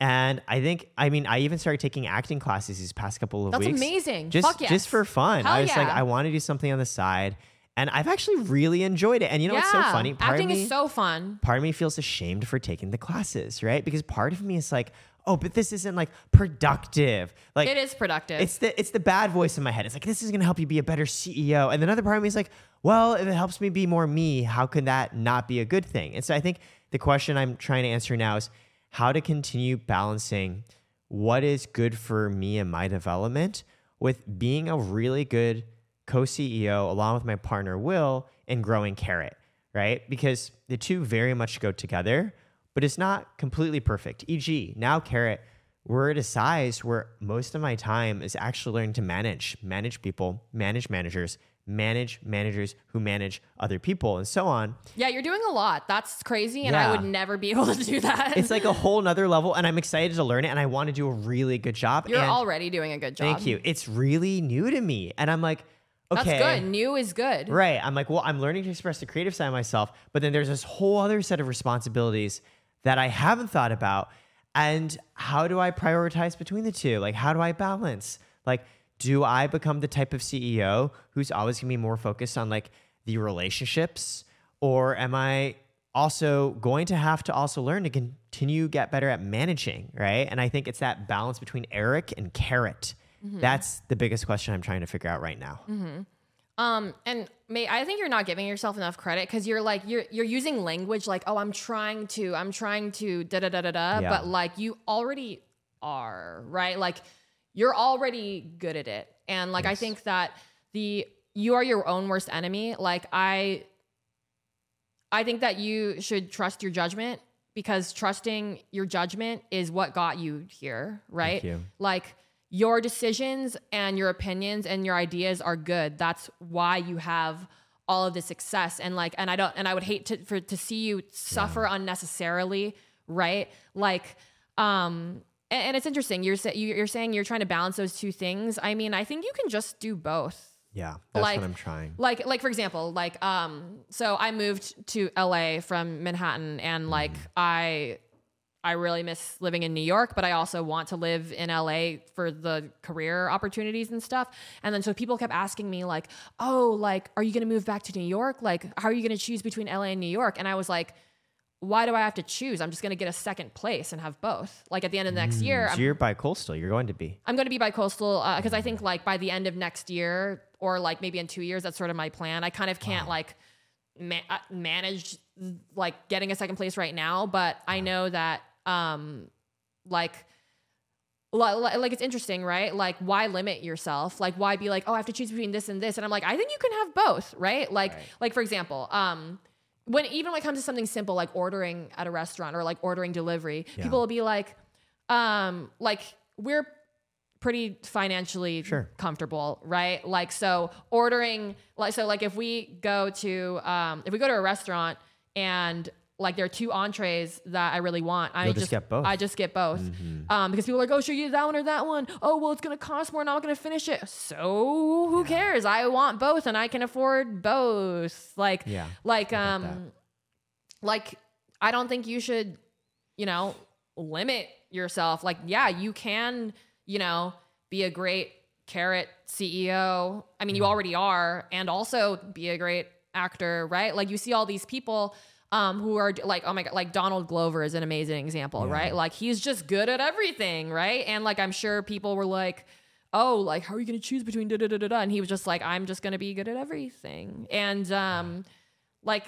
And I think, I mean, I even started taking acting classes these past couple of That's weeks. That's amazing. Just, Fuck yes. just for fun. Hell I was like. I want to do something on the side, and I've actually really enjoyed it. And you know what's so funny? Part Acting me, is so fun. part of me feels ashamed for taking the classes, right? Because part of me is like, oh, but this isn't like productive. Like It is productive. it's the it's the bad voice in my head. It's like this is gonna help you be a better CEO. And another part of me is like, well, if it helps me be more me, how can that not be a good thing? And so I think the question I'm trying to answer now is how to continue balancing what is good for me and my development with being a really good co-CEO along with my partner Will and growing Karat, right? Because the two very much go together, but it's not completely perfect. E.g., now Karat, we're at a size where most of my time is actually learning to manage, manage people, manage managers, manage managers who manage other people, and so on. yeah, you're doing a lot. That's crazy, and I would never be able to do that. It's like a whole nother level, and I'm excited to learn it, and I want to do a really good job. you're and already doing a good job. Thank you. It's really new to me, and I'm like, okay, That's good. New is good. Right. I'm like, well, I'm learning to express the creative side of myself, but then there's this whole other set of responsibilities that I haven't thought about. And how do I prioritize between the two? Like, how do I balance? Like, do I become the type of CEO who's always gonna be more focused on like the relationships? Or am I also going to have to also learn to continue get better at managing, right? And I think it's that balance between Eric and Karat. Mm-hmm. That's the biggest question I'm trying to figure out right now. Mm-hmm. Um, and May, I think you're not giving yourself enough credit because you're like you're you're using language like, oh, I'm trying to, I'm trying to da da da da da, Yeah. but like you already are, right? Like you're already good at it. And like I think that the you are your own worst enemy. Like I I think that you should trust your judgment because trusting your judgment is what got you here, right? you. Like your decisions and your opinions and your ideas are good. That's why you have all of this success. And like, and I don't, and I would hate to for to see you suffer unnecessarily, right? Like, um, and, and it's interesting. You're sa- you- you're saying you're trying to balance those two things. I mean, I think you can just do both Yeah, that's Like- what I'm trying. like like for example like um so i moved to la from manhattan and like i i really miss living in new york but i also want to live in la for the career opportunities and stuff and then so people kept asking me like oh like are you going to move back to new york like how are you going to choose between la and new york and i was like why do i have to choose i'm just going to get a second place and have both like at the end of the next year So I'm you're by coastal. You're going to be. I'm going to be bi-coastal because I think like by the end of next year or like maybe in two years, that's sort of my plan. I kind of can't like ma- uh, manage like getting a second place right now, but I know that um like li- li- like it's interesting, right? Like why limit yourself? Like why be like, oh, I have to choose between this and this? And I'm like, I think you can have both, right? Like like for example, um when even when it comes to something simple like ordering at a restaurant or like ordering delivery, Yeah. people will be like, um, like we're pretty financially Sure. comfortable, right? Like so ordering like so like if we go to um if we go to a restaurant and like there are two entrees that I really want. I You'll just get both. Mm-hmm. I just get both. Um, because people are like, oh, should you that one or that one? Oh, well, it's gonna cost more and I'm not gonna finish it. So who cares? I want both and I can afford both. Like, Yeah, like, um, that. like I don't think you should, you know, limit yourself. Like, yeah, you can, you know, be a great Karat CEO. I mean, you already are, and also be a great actor, right? Like you see all these people um, who are like, oh my god, like Donald Glover is an amazing example, Yeah. right? Like he's just good at everything, right? And like I'm sure people were like, oh, like how are you gonna choose between da da da da da? And he was just like, I'm just gonna be good at everything, and um, like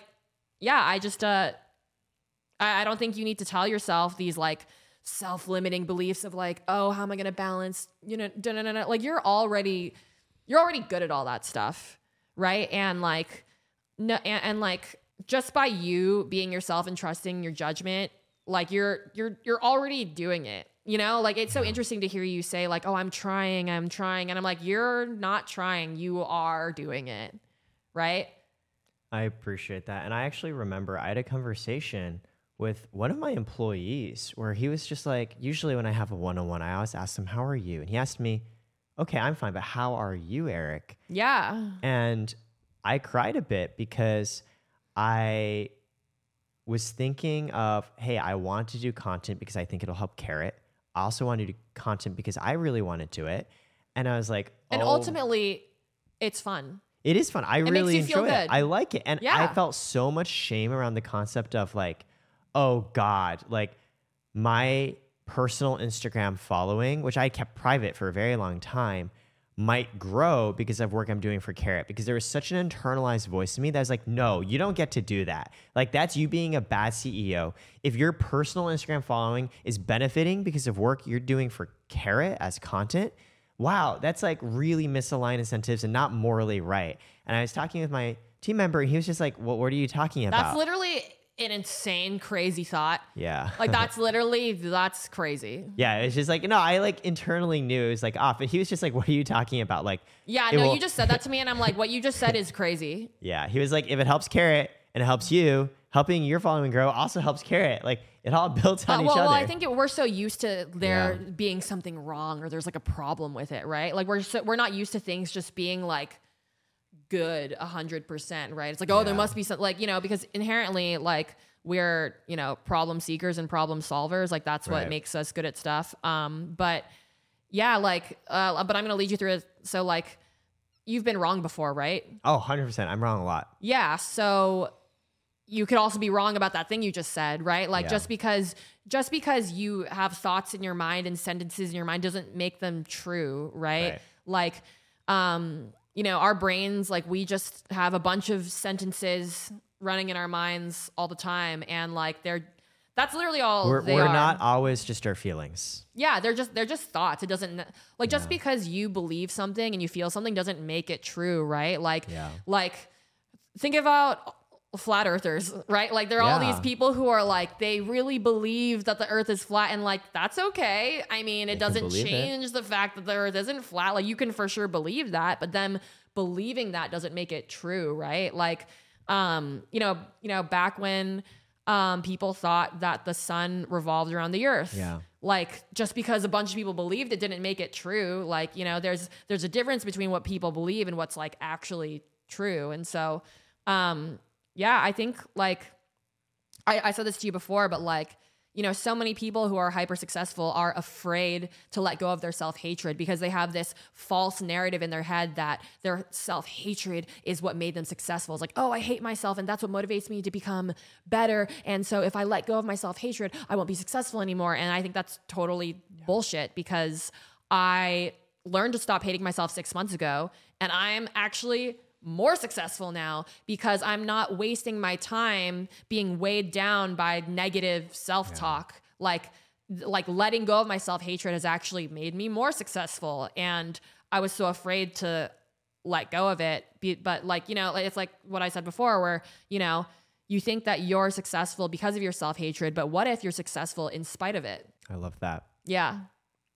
yeah, I just uh I, I don't think you need to tell yourself these like self-limiting beliefs of like, oh, how am I gonna balance, you know, da, da, da, da. like you're already you're already good at all that stuff, right? And like no and, and like just by you being yourself and trusting your judgment, like you're you're you're already doing it. You know, like it's so interesting to hear you say like, "Oh, I'm trying, I'm trying." And I'm like, "You're not trying, you are doing it." Right? I appreciate that. And I actually remember I had a conversation with one of my employees where he was just like, usually when I have a one on one, I always ask him, How are you? And he asked me, Okay, I'm fine, but how are you, Eric? Yeah. And I cried a bit because I was thinking of, Hey, I want to do content because I think it'll help Karat. I also want to do content because I really want to do it. And I was like, And "Oh, ultimately, it's fun. it is fun. I makes really enjoy it. I like it. And yeah. I felt so much shame around the concept of like, oh God, like my personal Instagram following, which I kept private for a very long time, might grow because of work I'm doing for Karat. Because there was such an internalized voice to me that was like, no, you don't get to do that. Like that's you being a bad CEO. If your personal Instagram following is benefiting because of work you're doing for Karat as content, wow, that's like really misaligned incentives and not morally right. And I was talking with my team member, and he was just like, "Well, what are you talking about?" That's literally an insane, crazy thought. yeah, Like that's literally that's crazy. yeah. It's just like no, I like internally knew it was like off, but he was just like, "What are you talking about?" Like, Yeah, no, will- you just said that to me, and I'm like, what you just said is crazy. yeah. He was like, if it helps Karat and it helps you, helping your following grow also helps Karat. Like it all builds on Uh, each well, other. well, I think it, we're so used to there Yeah. being something wrong or there's like a problem with it, right? Like we're so, we're not used to things just being like good a hundred percent, right? It's like oh, there must be some like you know because inherently like we're you know problem seekers and problem solvers, like that's what Right. makes us good at stuff. Um, but yeah, like uh, but I'm gonna lead you through it. So like you've been wrong before, right? oh, 100 percent. I'm wrong a lot. Yeah. So you could also be wrong about that thing you just said, right? Like Yeah. just because just because you have thoughts in your mind and sentences in your mind doesn't make them true, right? Right. Like um you know, our brains like we just have a bunch of sentences running in our minds all the time and like they're that's literally all We're, we're not always just our feelings. Yeah, they're just they're just thoughts. It doesn't like just because you believe something and you feel something doesn't make it true, right? Like Yeah. like think about flat earthers, right? Like there are all these people who are like they really believe that the earth is flat and like that's okay. I mean, it They doesn't believe it. change the fact that the earth isn't flat. Like you can for sure believe that, but them believing that doesn't make it true, right? Like um, you know, you know, back when um people thought that the sun revolved around the earth Yeah. like just because a bunch of people believed it didn't make it true like you know there's there's a difference between what people believe and what's like actually true and so um yeah i think like i, I said this to you before but like you know so many people who are hyper successful are afraid to let go of their self-hatred because they have this false narrative in their head that their self-hatred is what made them successful. It's like oh i hate myself and that's what motivates me to become better and so if i let go of my self-hatred i won't be successful anymore. And i think that's totally bullshit because i learned to stop hating myself six months ago and i'm actually more successful now because I'm not wasting my time being weighed down by negative self-talk. Like like letting go of my self-hatred has actually made me more successful and I was so afraid to let go of it but like you know it's like what I said before where you know you think that you're successful because of your self-hatred but what if you're successful in spite of it I love that. yeah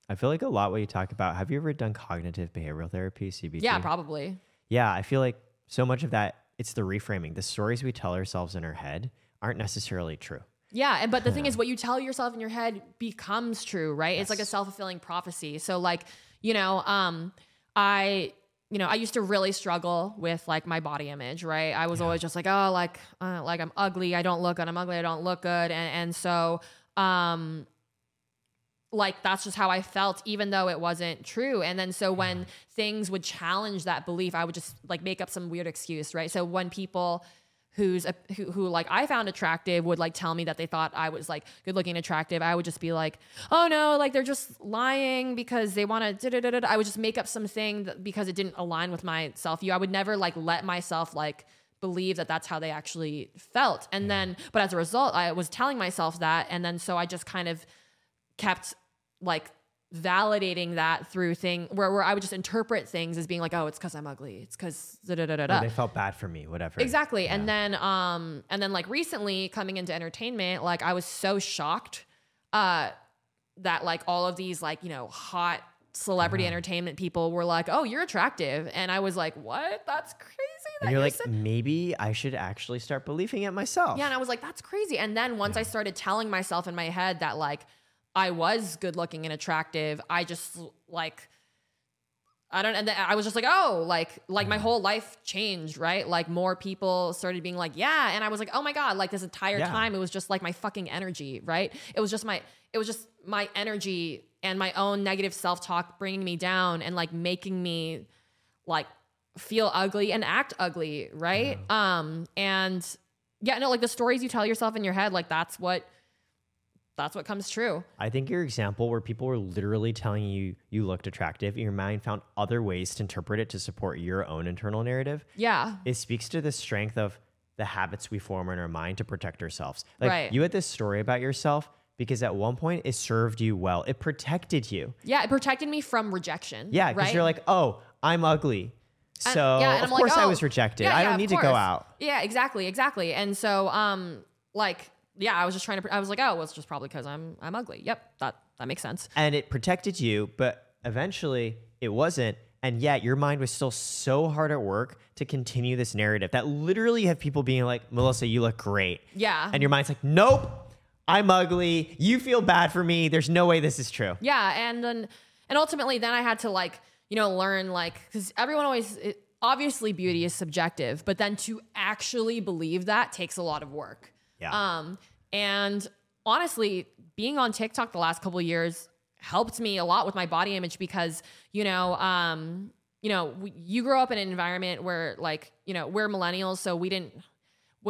I feel like a lot what you talk about. Have you ever done cognitive behavioral therapy, CBT? yeah probably Yeah, I feel like so much of that it's the reframing. The stories we tell ourselves in our head aren't necessarily true. Yeah, and but the thing is, what you tell yourself in your head becomes true, right? It's like a self fulfilling prophecy. So, like, you know, um, I, you know, I used to really struggle with like my body image, right? I was always just like, oh, like, uh, like I'm ugly, I don't look good. I'm ugly, I don't look good, and and so, um, like that's just how I felt, even though it wasn't true. And then so when things would challenge that belief, I would just like make up some weird excuse, right? So when people who's a, uh, who, who like I found attractive would like tell me that they thought I was like good looking attractive, I would just be like, oh no, like they're just lying because they want to. I would just make up something that, because it didn't align with my self view. I would never like let myself like believe that that's how they actually felt. And then, but as a result, I was telling myself that. And then so I just kind of kept like validating that through thing where, where I would just interpret things as being like, oh, it's because I'm ugly. It's because da da da da. They felt bad for me, whatever. Exactly. And then um and then like recently coming into entertainment, like I was so shocked uh that like all of these like, you know, hot celebrity entertainment people were like, "Oh, you're attractive." And I was like, "What? That's crazy." That you're like, so-" maybe I should actually start believing it myself. Yeah, and I was like, "That's crazy." And then once I started telling myself in my head that like I was good looking and attractive, I just like I don't, and then I was just like, oh, like, like my whole life changed, right? Like more people started being like, yeah, and I was like, oh my god, like this entire Yeah. time, it was just like my fucking energy, right? It was just my, it was just my energy and my own negative self talk bringing me down and like making me like feel ugly and act ugly, right? Um, and yeah, no, like the stories you tell yourself in your head, like that's what, that's what comes true. I think your example where people were literally telling you you looked attractive, your mind found other ways to interpret it to support your own internal narrative. Yeah. It speaks to the strength of the habits we form in our mind to protect ourselves. Like Right. you had this story about yourself because at one point it served you well. It protected you. Yeah, it protected me from rejection. Yeah, because right? you're like, oh, I'm ugly. And- So yeah, of I'm course like, I oh, was rejected. yeah, I don't of need to go out. Yeah, exactly, exactly. And so, um, like, yeah, I was just trying to. I was like, oh, well, it's just probably because I'm I'm ugly. Yep, that that makes sense. and it protected you, but eventually it wasn't. And yet your mind was still so hard at work to continue this narrative that literally you have people being like, Melissa, you look great. Yeah. And your mind's like, nope, I'm ugly. You feel bad for me. There's no way this is true. Yeah, and then and ultimately, then I had to like you know learn like because everyone always. It, Obviously, beauty is subjective, but then to actually believe that takes a lot of work. Yeah. Um, and honestly, being on TikTok the last couple of years helped me a lot with my body image because, you know, um, you know, we, you grow up in an environment where like, you know, we're millennials, so we didn't,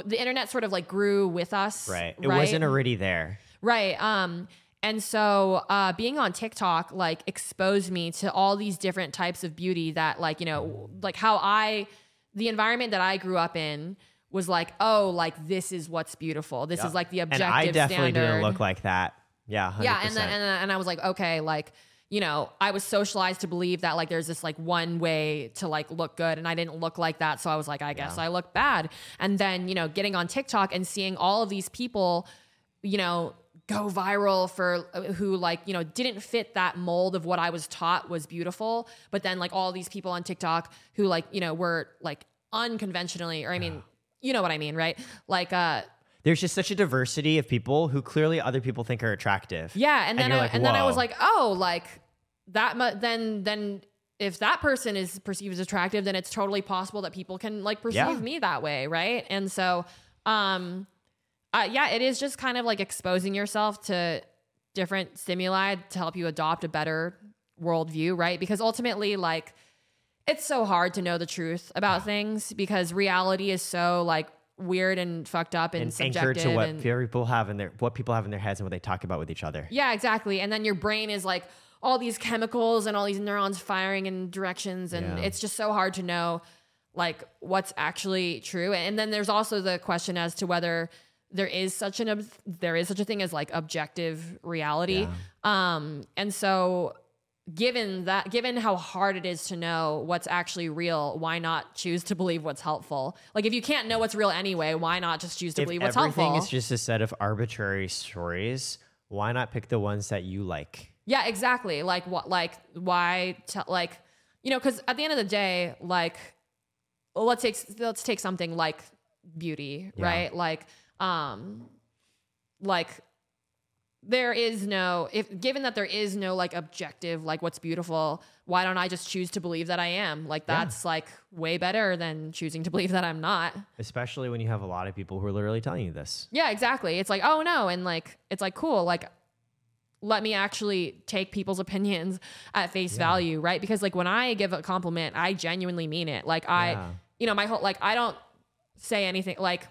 the internet sort of like grew with us. right. It wasn't already there. Right. Um, and so uh, being on TikTok like exposed me to all these different types of beauty that like, you know, like how I the environment that I grew up in was like, oh, like this is what's beautiful. This is like the objective And I definitely standard. didn't look like that. Yeah. 100%. yeah, and then and, then- and I was like, okay, like you know, I was socialized to believe that like there's this like one way to like look good, and I didn't look like that, so I was like, I guess I look bad. And then you know, getting on TikTok and seeing all of these people, you know, go viral for uh, who like you know didn't fit that mold of what I was taught was beautiful, but then like all these people on TikTok who like you know were like unconventionally, or I mean, you know what I mean, right? Like uh there's just such a diversity of people who clearly other people think are attractive. Yeah, and And then you're I, like, and then I was like, oh, like that. Mu- then then if that person is perceived as attractive, then it's totally possible that people can like perceive Yeah. me that way, right? And so, um, uh, yeah, it is just kind of like exposing yourself to different stimuli to help you adopt a better worldview, right? Because ultimately, like, it's so hard to know the truth about things because reality is so like weird and fucked up and, and subjective anchored to what and people have in their what people have in their heads and what they talk about with each other. yeah, exactly. And then your brain is like all these chemicals and all these neurons firing in directions, and Yeah. it's just so hard to know like what's actually true. And then there's also the question as to whether there is such an ob- there is such a thing as like objective reality. Um, and so given that given how hard it is to know what's actually real why not choose to believe what's helpful like if you can't know what's real anyway why not just choose to If believe what's everything helpful is just a set of arbitrary stories, why not pick the ones that you like? Yeah, exactly. Like what? Like why? T- like you know, because at the end of the day, like well, let's take let's take something like beauty, Yeah. right? Like um, like there is no if given that there is no like objective like what's beautiful why don't i just choose to believe that i am like Yeah. that's like way better than choosing to believe that i'm not Especially when you have a lot of people who are literally telling you this. yeah, exactly. It's like, oh no. And like, it's like, cool. Like, let me actually take people's opinions at face value, right? Because like when I give a compliment, I genuinely mean it. Like, I, Yeah. you know, my whole, like, I don't say anything like,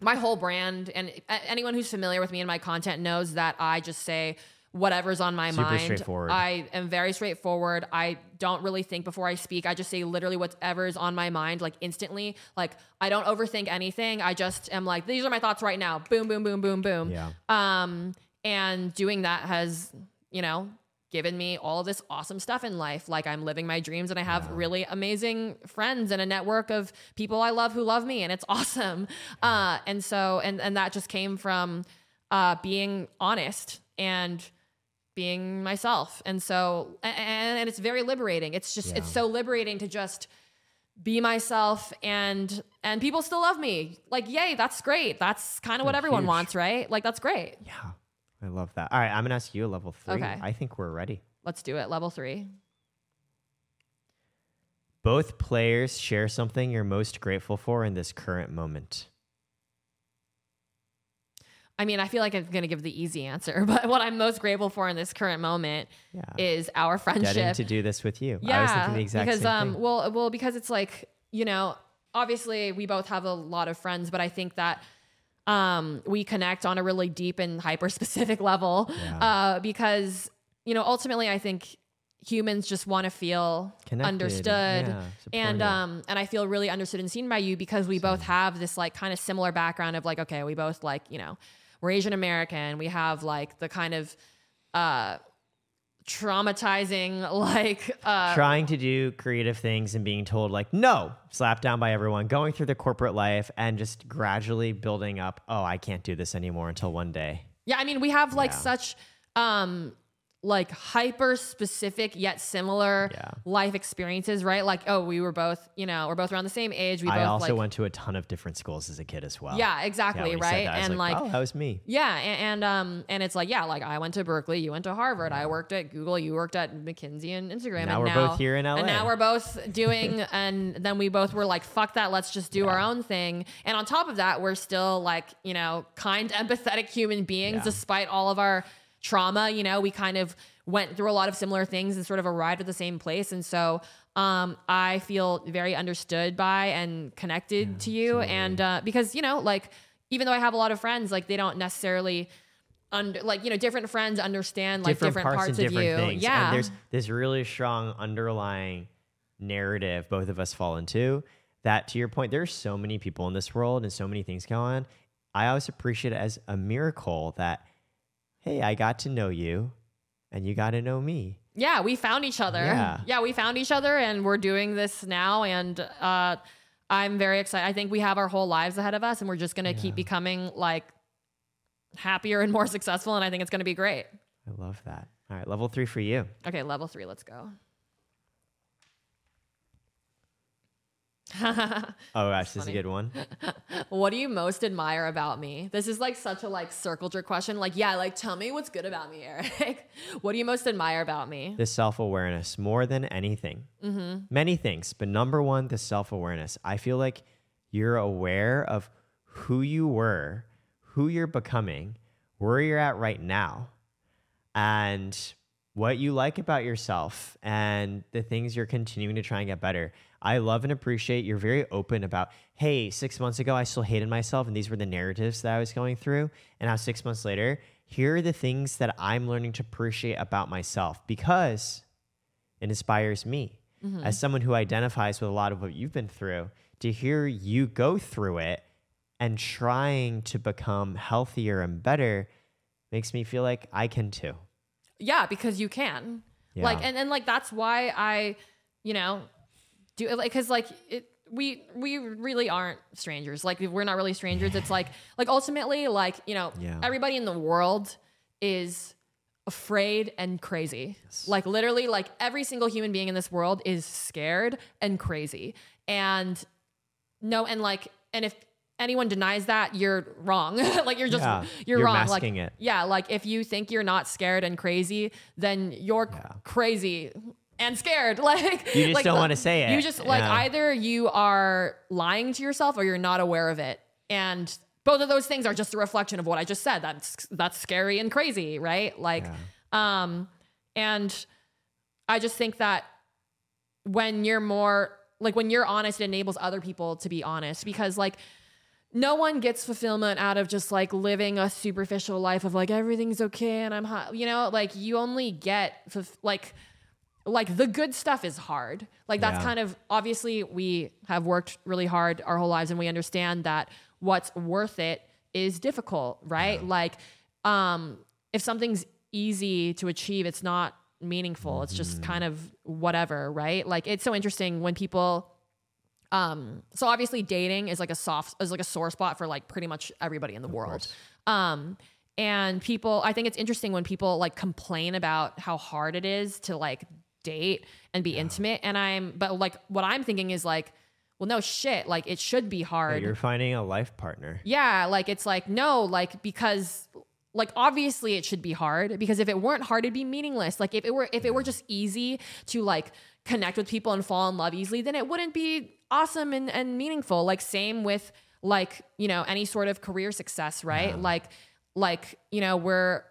my whole brand and anyone who's familiar with me and my content knows that I just say whatever's on my Super mind. straightforward. I am very straightforward. I don't really think before I speak. I just say literally whatever's on my mind, like instantly. Like I don't overthink anything. I just am like, these are my thoughts right now. Boom, boom, boom, boom, boom. Yeah. Um, and doing that has, you know, given me all of this awesome stuff in life. Like I'm living my dreams and I have really amazing friends and a network of people I love who love me and it's awesome. Uh, and so, and, and that just came from, uh, being honest and being myself. And so, and, and it's very liberating. It's just, it's so liberating to just, be myself and and people still love me like yay that's great that's kind of what everyone huge. wants right like that's great Yeah. I love that. All right, I'm gonna ask you a level three. Okay. I think we're ready. let's do it level three Both players share something you're most grateful for in this current moment. i mean i feel like i'm gonna give the easy answer but what i'm most grateful for in this current moment Yeah. is our friendship Getting to do this with you. yeah I was thinking the exact because same um thing. well well because it's like you know obviously we both have a lot of friends but i think that um we connect on a really deep and hyper specific level Yeah. uh because you know ultimately i think humans just want to feel Connected, understood yeah, and um and i feel really understood and seen by you because we both have this like kind of similar background of like okay we both like you know we're asian american we have like the kind of uh traumatizing like uh Trying to do creative things and being told like no, slapped down by everyone, going through the corporate life and just gradually building up, oh, I can't do this anymore until one day. Yeah, I mean, we have like Yeah. such um like hyper specific yet similar Yeah. life experiences, right? Like, oh, we were both, you know, we're both around the same age. We I both also like went to a ton of different schools as a kid as well. Yeah, Yeah, exactly, said right? that, And like, oh, that was me. yeah, and, and um and it's like, yeah, like I went to Berkeley, you went to Harvard, I worked at Google, you worked at McKinsey and Instagram. Now and we're now, both here in And LA. now we're both doing and then we both were like, fuck that, let's just do our own thing. And on top of that, we're still like, you know, kind, empathetic human beings Yeah. despite all of our trauma. You know, we kind of went through a lot of similar things and sort of arrived at the same place. And so um, I feel very understood by and connected to you. And uh, because, you know, like, even though I have a lot of friends, like, they don't necessarily. Under, like you know, different friends understand like different, parts, and of different you. things. Yeah, And there's this really strong underlying narrative both of us fall into that to your point, there's so many people in this world and so many things going on. I always appreciate it as a miracle that, hey, I got to know you and you got to know me. yeah, we found each other. Yeah. yeah, we found each other, and we're doing this now. And uh, I'm very excited. I think we have our whole lives ahead of us, and we're just gonna keep becoming like happier and more successful. And I think it's gonna be great. I love that. All right, level three for you. Okay, level three. Let's go. Oh gosh, this is a good one. What do you most admire about me? This is like such a like circle jerk question. Like, yeah, like tell me what's good about me, Eric. what do you most admire about me? the self awareness more than anything. Mm-hmm. Many things, but number one, the self awareness. I feel like you're aware of who you were, who you're becoming, where you're at right now, and what you like about yourself and the things you're continuing to try and get better. I love and appreciate you're very open about, hey, six months ago, I still hated myself, and these were the narratives that I was going through. And now, six months later, here are the things that I'm learning to appreciate about myself because it inspires me mm-hmm. as someone who identifies with a lot of what you've been through to hear you go through it and trying to become healthier and better makes me feel like I can too. Yeah, because you can. Like and, and like that's why I, you know, do it like cuz like it we we really aren't strangers. Like we're not really strangers. It's like like ultimately like, you know, Yeah. everybody in the world is afraid and crazy. Like literally like every single human being in this world is scared and crazy. And no and like and if anyone denies that, you're wrong. like you're just Yeah, you're, you're wrong. like it. yeah, like if you think you're not scared and crazy, then you're Yeah. crazy and scared. Like You just like don't the- wanna say it. You just like Yeah. either you are lying to yourself or you're not aware of it. And both of those things are just a reflection of what I just said. That's that's scary and crazy, right? Like um and I just think that when you're more like when you're honest, it enables other people to be honest because like no one gets fulfillment out of just like living a superficial life of like everything's okay and I'm hot. You know, like you only get like like the good stuff is hard. Like that's Yeah. kind of obviously we have worked really hard our whole lives and we understand that what's worth it is difficult, right? Like um if something's easy to achieve, it's not meaningful. It's just kind of whatever, right? Like it's so interesting when people um so obviously dating is like a soft is like a sore spot for like pretty much everybody in the world course. um and people i think it's interesting when people like complain about how hard it is to like date and be intimate and i'm but like what i'm thinking is like well no shit like it should be hard you're finding a life partner. yeah, like it's like no, like because like obviously it should be hard because if it weren't hard it'd be meaningless. Like if it were if it were just easy to like connect with people and fall in love easily, then it wouldn't be awesome and and meaningful. Like same with like, you know, any sort of career success, right? Like like, you know, we're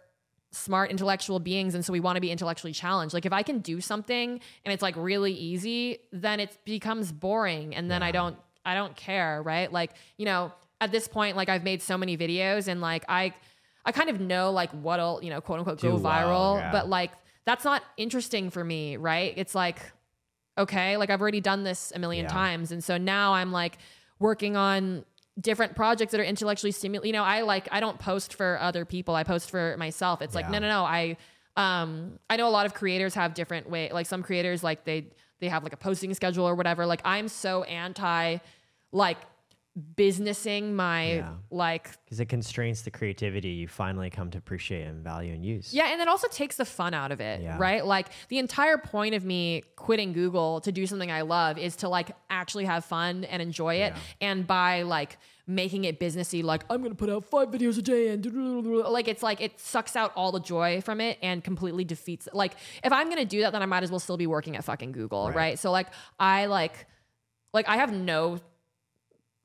smart intellectual beings and so we want to be intellectually challenged like if i can do something and it's like really easy then it becomes boring and then i don't i don't care right like you know at this point like i've made so many videos and like i i kind of know like what'll you know quote unquote go well, viral yeah. but like that's not interesting for me right it's like okay like i've already done this a million Yeah. times and so now i'm like working on different projects that are intellectually stimulating you know i like i don't post for other people i post for myself. It's like no no no i um i know a lot of creators have different way like some creators like they they have like a posting schedule or whatever. Like i'm so anti like businessing my Yeah. like Because it constrains the creativity you finally come to appreciate and value and use. Yeah, and it also takes the fun out of it, Yeah. right? Like the entire point of me quitting Google to do something I love is to like actually have fun and enjoy it. Yeah. And by like making it businessy, like I'm gonna put out five videos a day and like it's like it sucks out all the joy from it and completely defeats like if I'm gonna do that, then I might as well still be working at fucking Google, Right. right? So like I like like I have no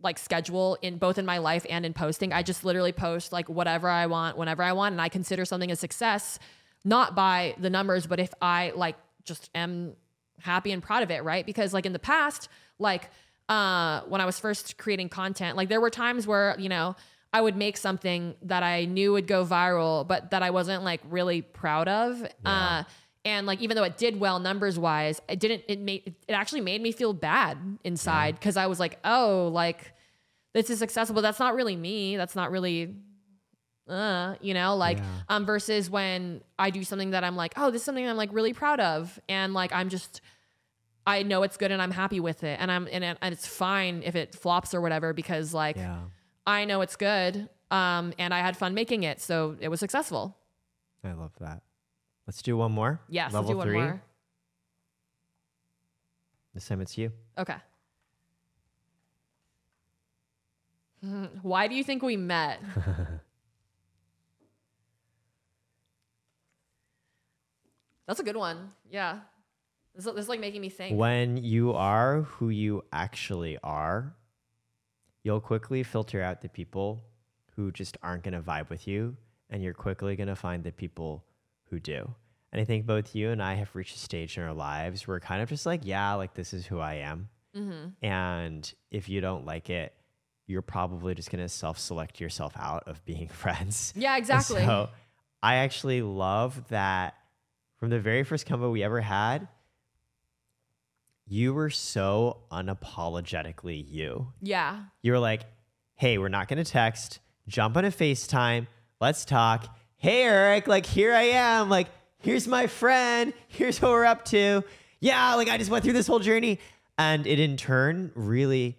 like schedule in both in my life and in posting. I just literally post like whatever I want, whenever I want, and I consider something a success not by the numbers, but if I like just am happy and proud of it, right? Because like in the past, like uh when I was first creating content, like there were times where, you know, I would make something that I knew would go viral, but that I wasn't like really proud of. Uh and like even though it did well numbers wise, it didn't it made it actually made me feel bad inside because I was like, oh, like this is successful, but that's not really me. That's not really uh, you know, like Yeah. um versus when I do something that I'm like, oh, this is something I'm like really proud of and like I'm just I know it's good and I'm happy with it and I'm and, and it's fine if it flops or whatever because like Yeah. I know it's good um and I had fun making it, so it was successful. I love that. Let's do one more. Yes, Level let's do one three. more. This time it's you. Okay. Why do you think we met? That's a good one. Yeah. This, this is like making me think. When you are who you actually are, you'll quickly filter out the people who just aren't going to vibe with you, and you're quickly going to find the people who do. And I think both you and I have reached a stage in our lives where we're kind of just like, yeah, like this is who I am. Mm-hmm. And if you don't like it, you're probably just going to self select yourself out of being friends. Yeah, And exactly. So I actually love that from the very first combo we ever had, you were so unapologetically you. yeah. You were like, hey, we're not going to text, jump on a FaceTime, let's talk. Hey, Eric, like, here I am. Like, here's my friend. Here's what we're up to. Yeah, like, I just went through this whole journey. And it in turn really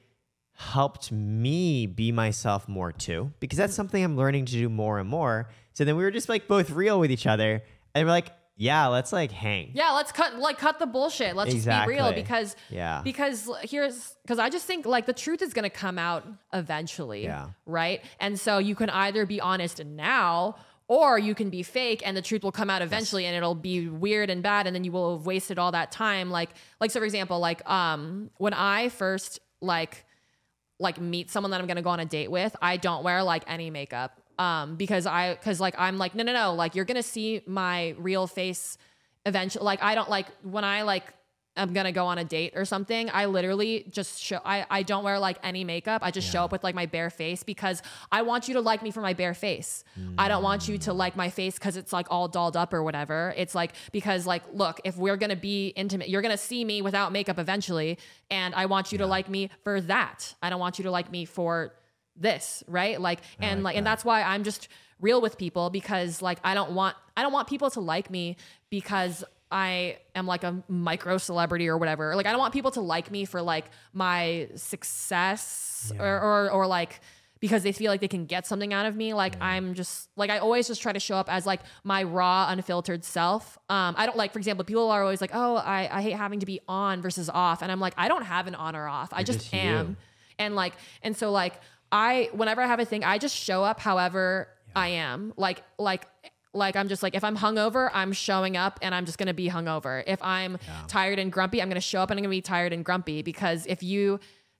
helped me be myself more too, because that's something I'm learning to do more and more. So then we were just like both real with each other. And we're like, yeah, let's like hang. Yeah, let's cut like cut the bullshit. Let's just be real because Yeah. because here's because I just think like the truth is gonna come out eventually. Yeah. Right. And so you can either be honest now or you can be fake and the truth will come out eventually and it'll be weird and bad and then you will have wasted all that time. Like like so for example, like um when I first like like meet someone that I'm gonna go on a date with, I don't wear like any makeup. Um, because I cause like I'm like, no, no, no, like you're gonna see my real face eventually. Like I don't like when I like I'm gonna go on a date or something, I literally just show I, I don't wear like any makeup. I just show up with like my bare face because I want you to like me for my bare face. I don't want you to mm. like my face because it's like all dolled up or whatever. It's like because like look, if we're gonna be intimate, you're gonna see me without makeup eventually, and I want you to like me for that. I don't want you to like me for this, right? Like and like, and that's why I'm just real with people because like I don't want I don't want people to like me because I am like a micro celebrity or whatever. Like I don't want people to like me for like my success or, or or like because they feel like they can get something out of me. Like I'm just like I always just try to show up as like my raw, unfiltered self. Um, I don't like, for example, people are always like, "Oh, I, I hate having to be on versus off," and I'm like, I don't have an on or off. I just just you. am, and like, and so like I, whenever I have a thing, I just show up however I am. Like like like I'm just like if I'm hungover, I'm showing up and I'm just gonna be hungover. If I'm tired and grumpy, I'm gonna show up and I'm gonna be tired and grumpy because if you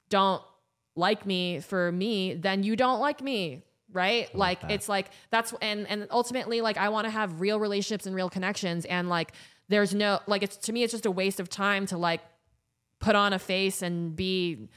don't like me for me, then you don't like me. Right? Like that. it's like that's and and ultimately like I want to have real relationships and real connections and like there's no like it's to me it's just a waste of time to like put on a face and be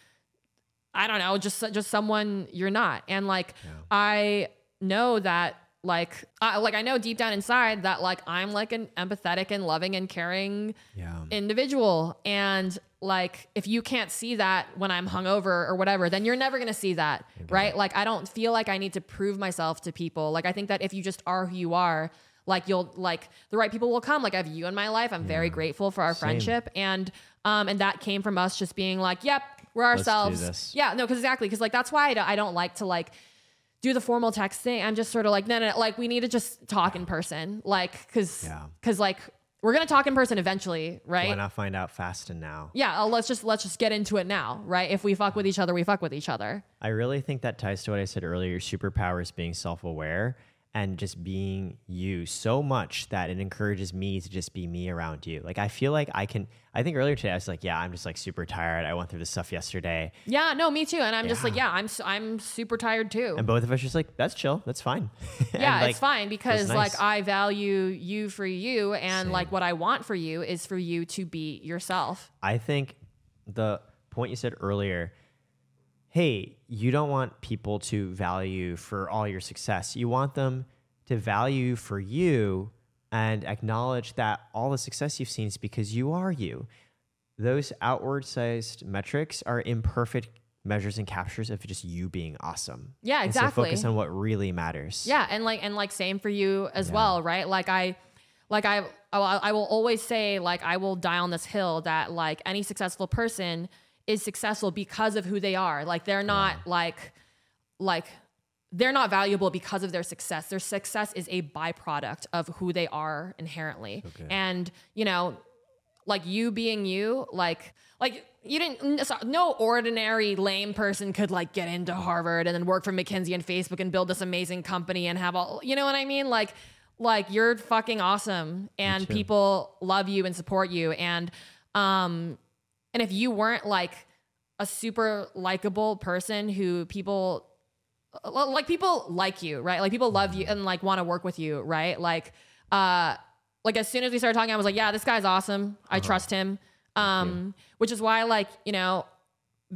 I don't know, just just someone you're not. And like I know that like I, like I know deep down inside that like I'm like an empathetic and loving and caring Yeah. individual. And like if you can't see that when I'm hungover or whatever then you're never going to see that right? Like I don't feel like I need to prove myself to people. Like I think that if you just are who you are like you'll like the right people will come. Like I have you in my life. I'm very grateful for our friendship. And um and that came from us just being like yep we're ourselves. yeah no because exactly because like that's why I don't like to like do the formal text thing. I'm just sort of like, no, no, no, like we need to just talk in person. Like, cause, Yeah. cause like we're going to talk in person eventually. Right. Why not find out fast and now? Yeah. uh, let's just, let's just get into it now. Right. If we fuck with each other, we fuck with each other. I really think that ties to what I said earlier. Your superpower is being self aware and just being you so much that it encourages me to just be me around you. Like, I feel like I can, I think earlier today I was like, yeah, I'm just like super tired. I went through this stuff yesterday. Yeah. No, me too. And I'm just like, Yeah. yeah, I'm, I'm super tired too. And both of us just like, that's chill. That's fine. Yeah, like, it's fine because nice. like I value you for you and like what I want for you is for you to be yourself. I think the point you said earlier, hey, you don't want people to value for all your success. You want them to value for you and acknowledge that all the success you've seen is because you are you. Those outward sized metrics are imperfect measures and captures of just you being awesome. Yeah, And so focus on what really matters. Yeah, and like and like same for you as well, right? Like I like I I will always say like I will die on this hill that like any successful person is successful because of who they are. Like they're not like like they're not valuable because of their success. Their success is a byproduct of who they are inherently. And, you know, like you being you, like like you didn't no ordinary lame person could like get into Harvard and then work for McKinsey and Facebook and build this amazing company and have all you know what I mean? Like like you're fucking awesome and people love you and support you and um and if you weren't like a super likable person who people like people like you, right? Like people love you and like want to work with you, right? Like uh like as soon as we started talking, I was like, yeah, this guy's awesome. I trust him. Um which is why like, you know,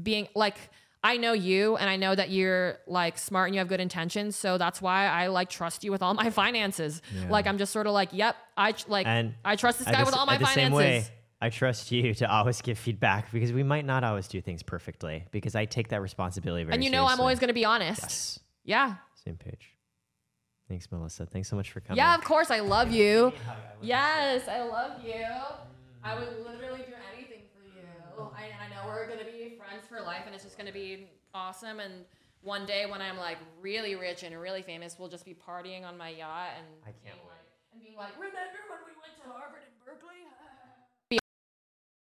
being like I know you and I know that you're like smart and you have good intentions, so that's why I like trust you with all my finances. Like I'm just sort of like, yep, I like And I trust this guy the with all my finances. I trust you to always give feedback because we might not always do things perfectly because I take that responsibility very and you know I'm always going to be honest. Yes. Yeah. Same page. Thanks, Melissa. Thanks so much for coming. Yeah, of course. I love you. Yes, I love you. I would literally do anything for you. I, I know we're gonna be friends for life, and it's just gonna be awesome. And one day, when I'm like really rich and really famous, we'll just be partying on my yacht and I can't being like, and being like, remember when we went to Harvard?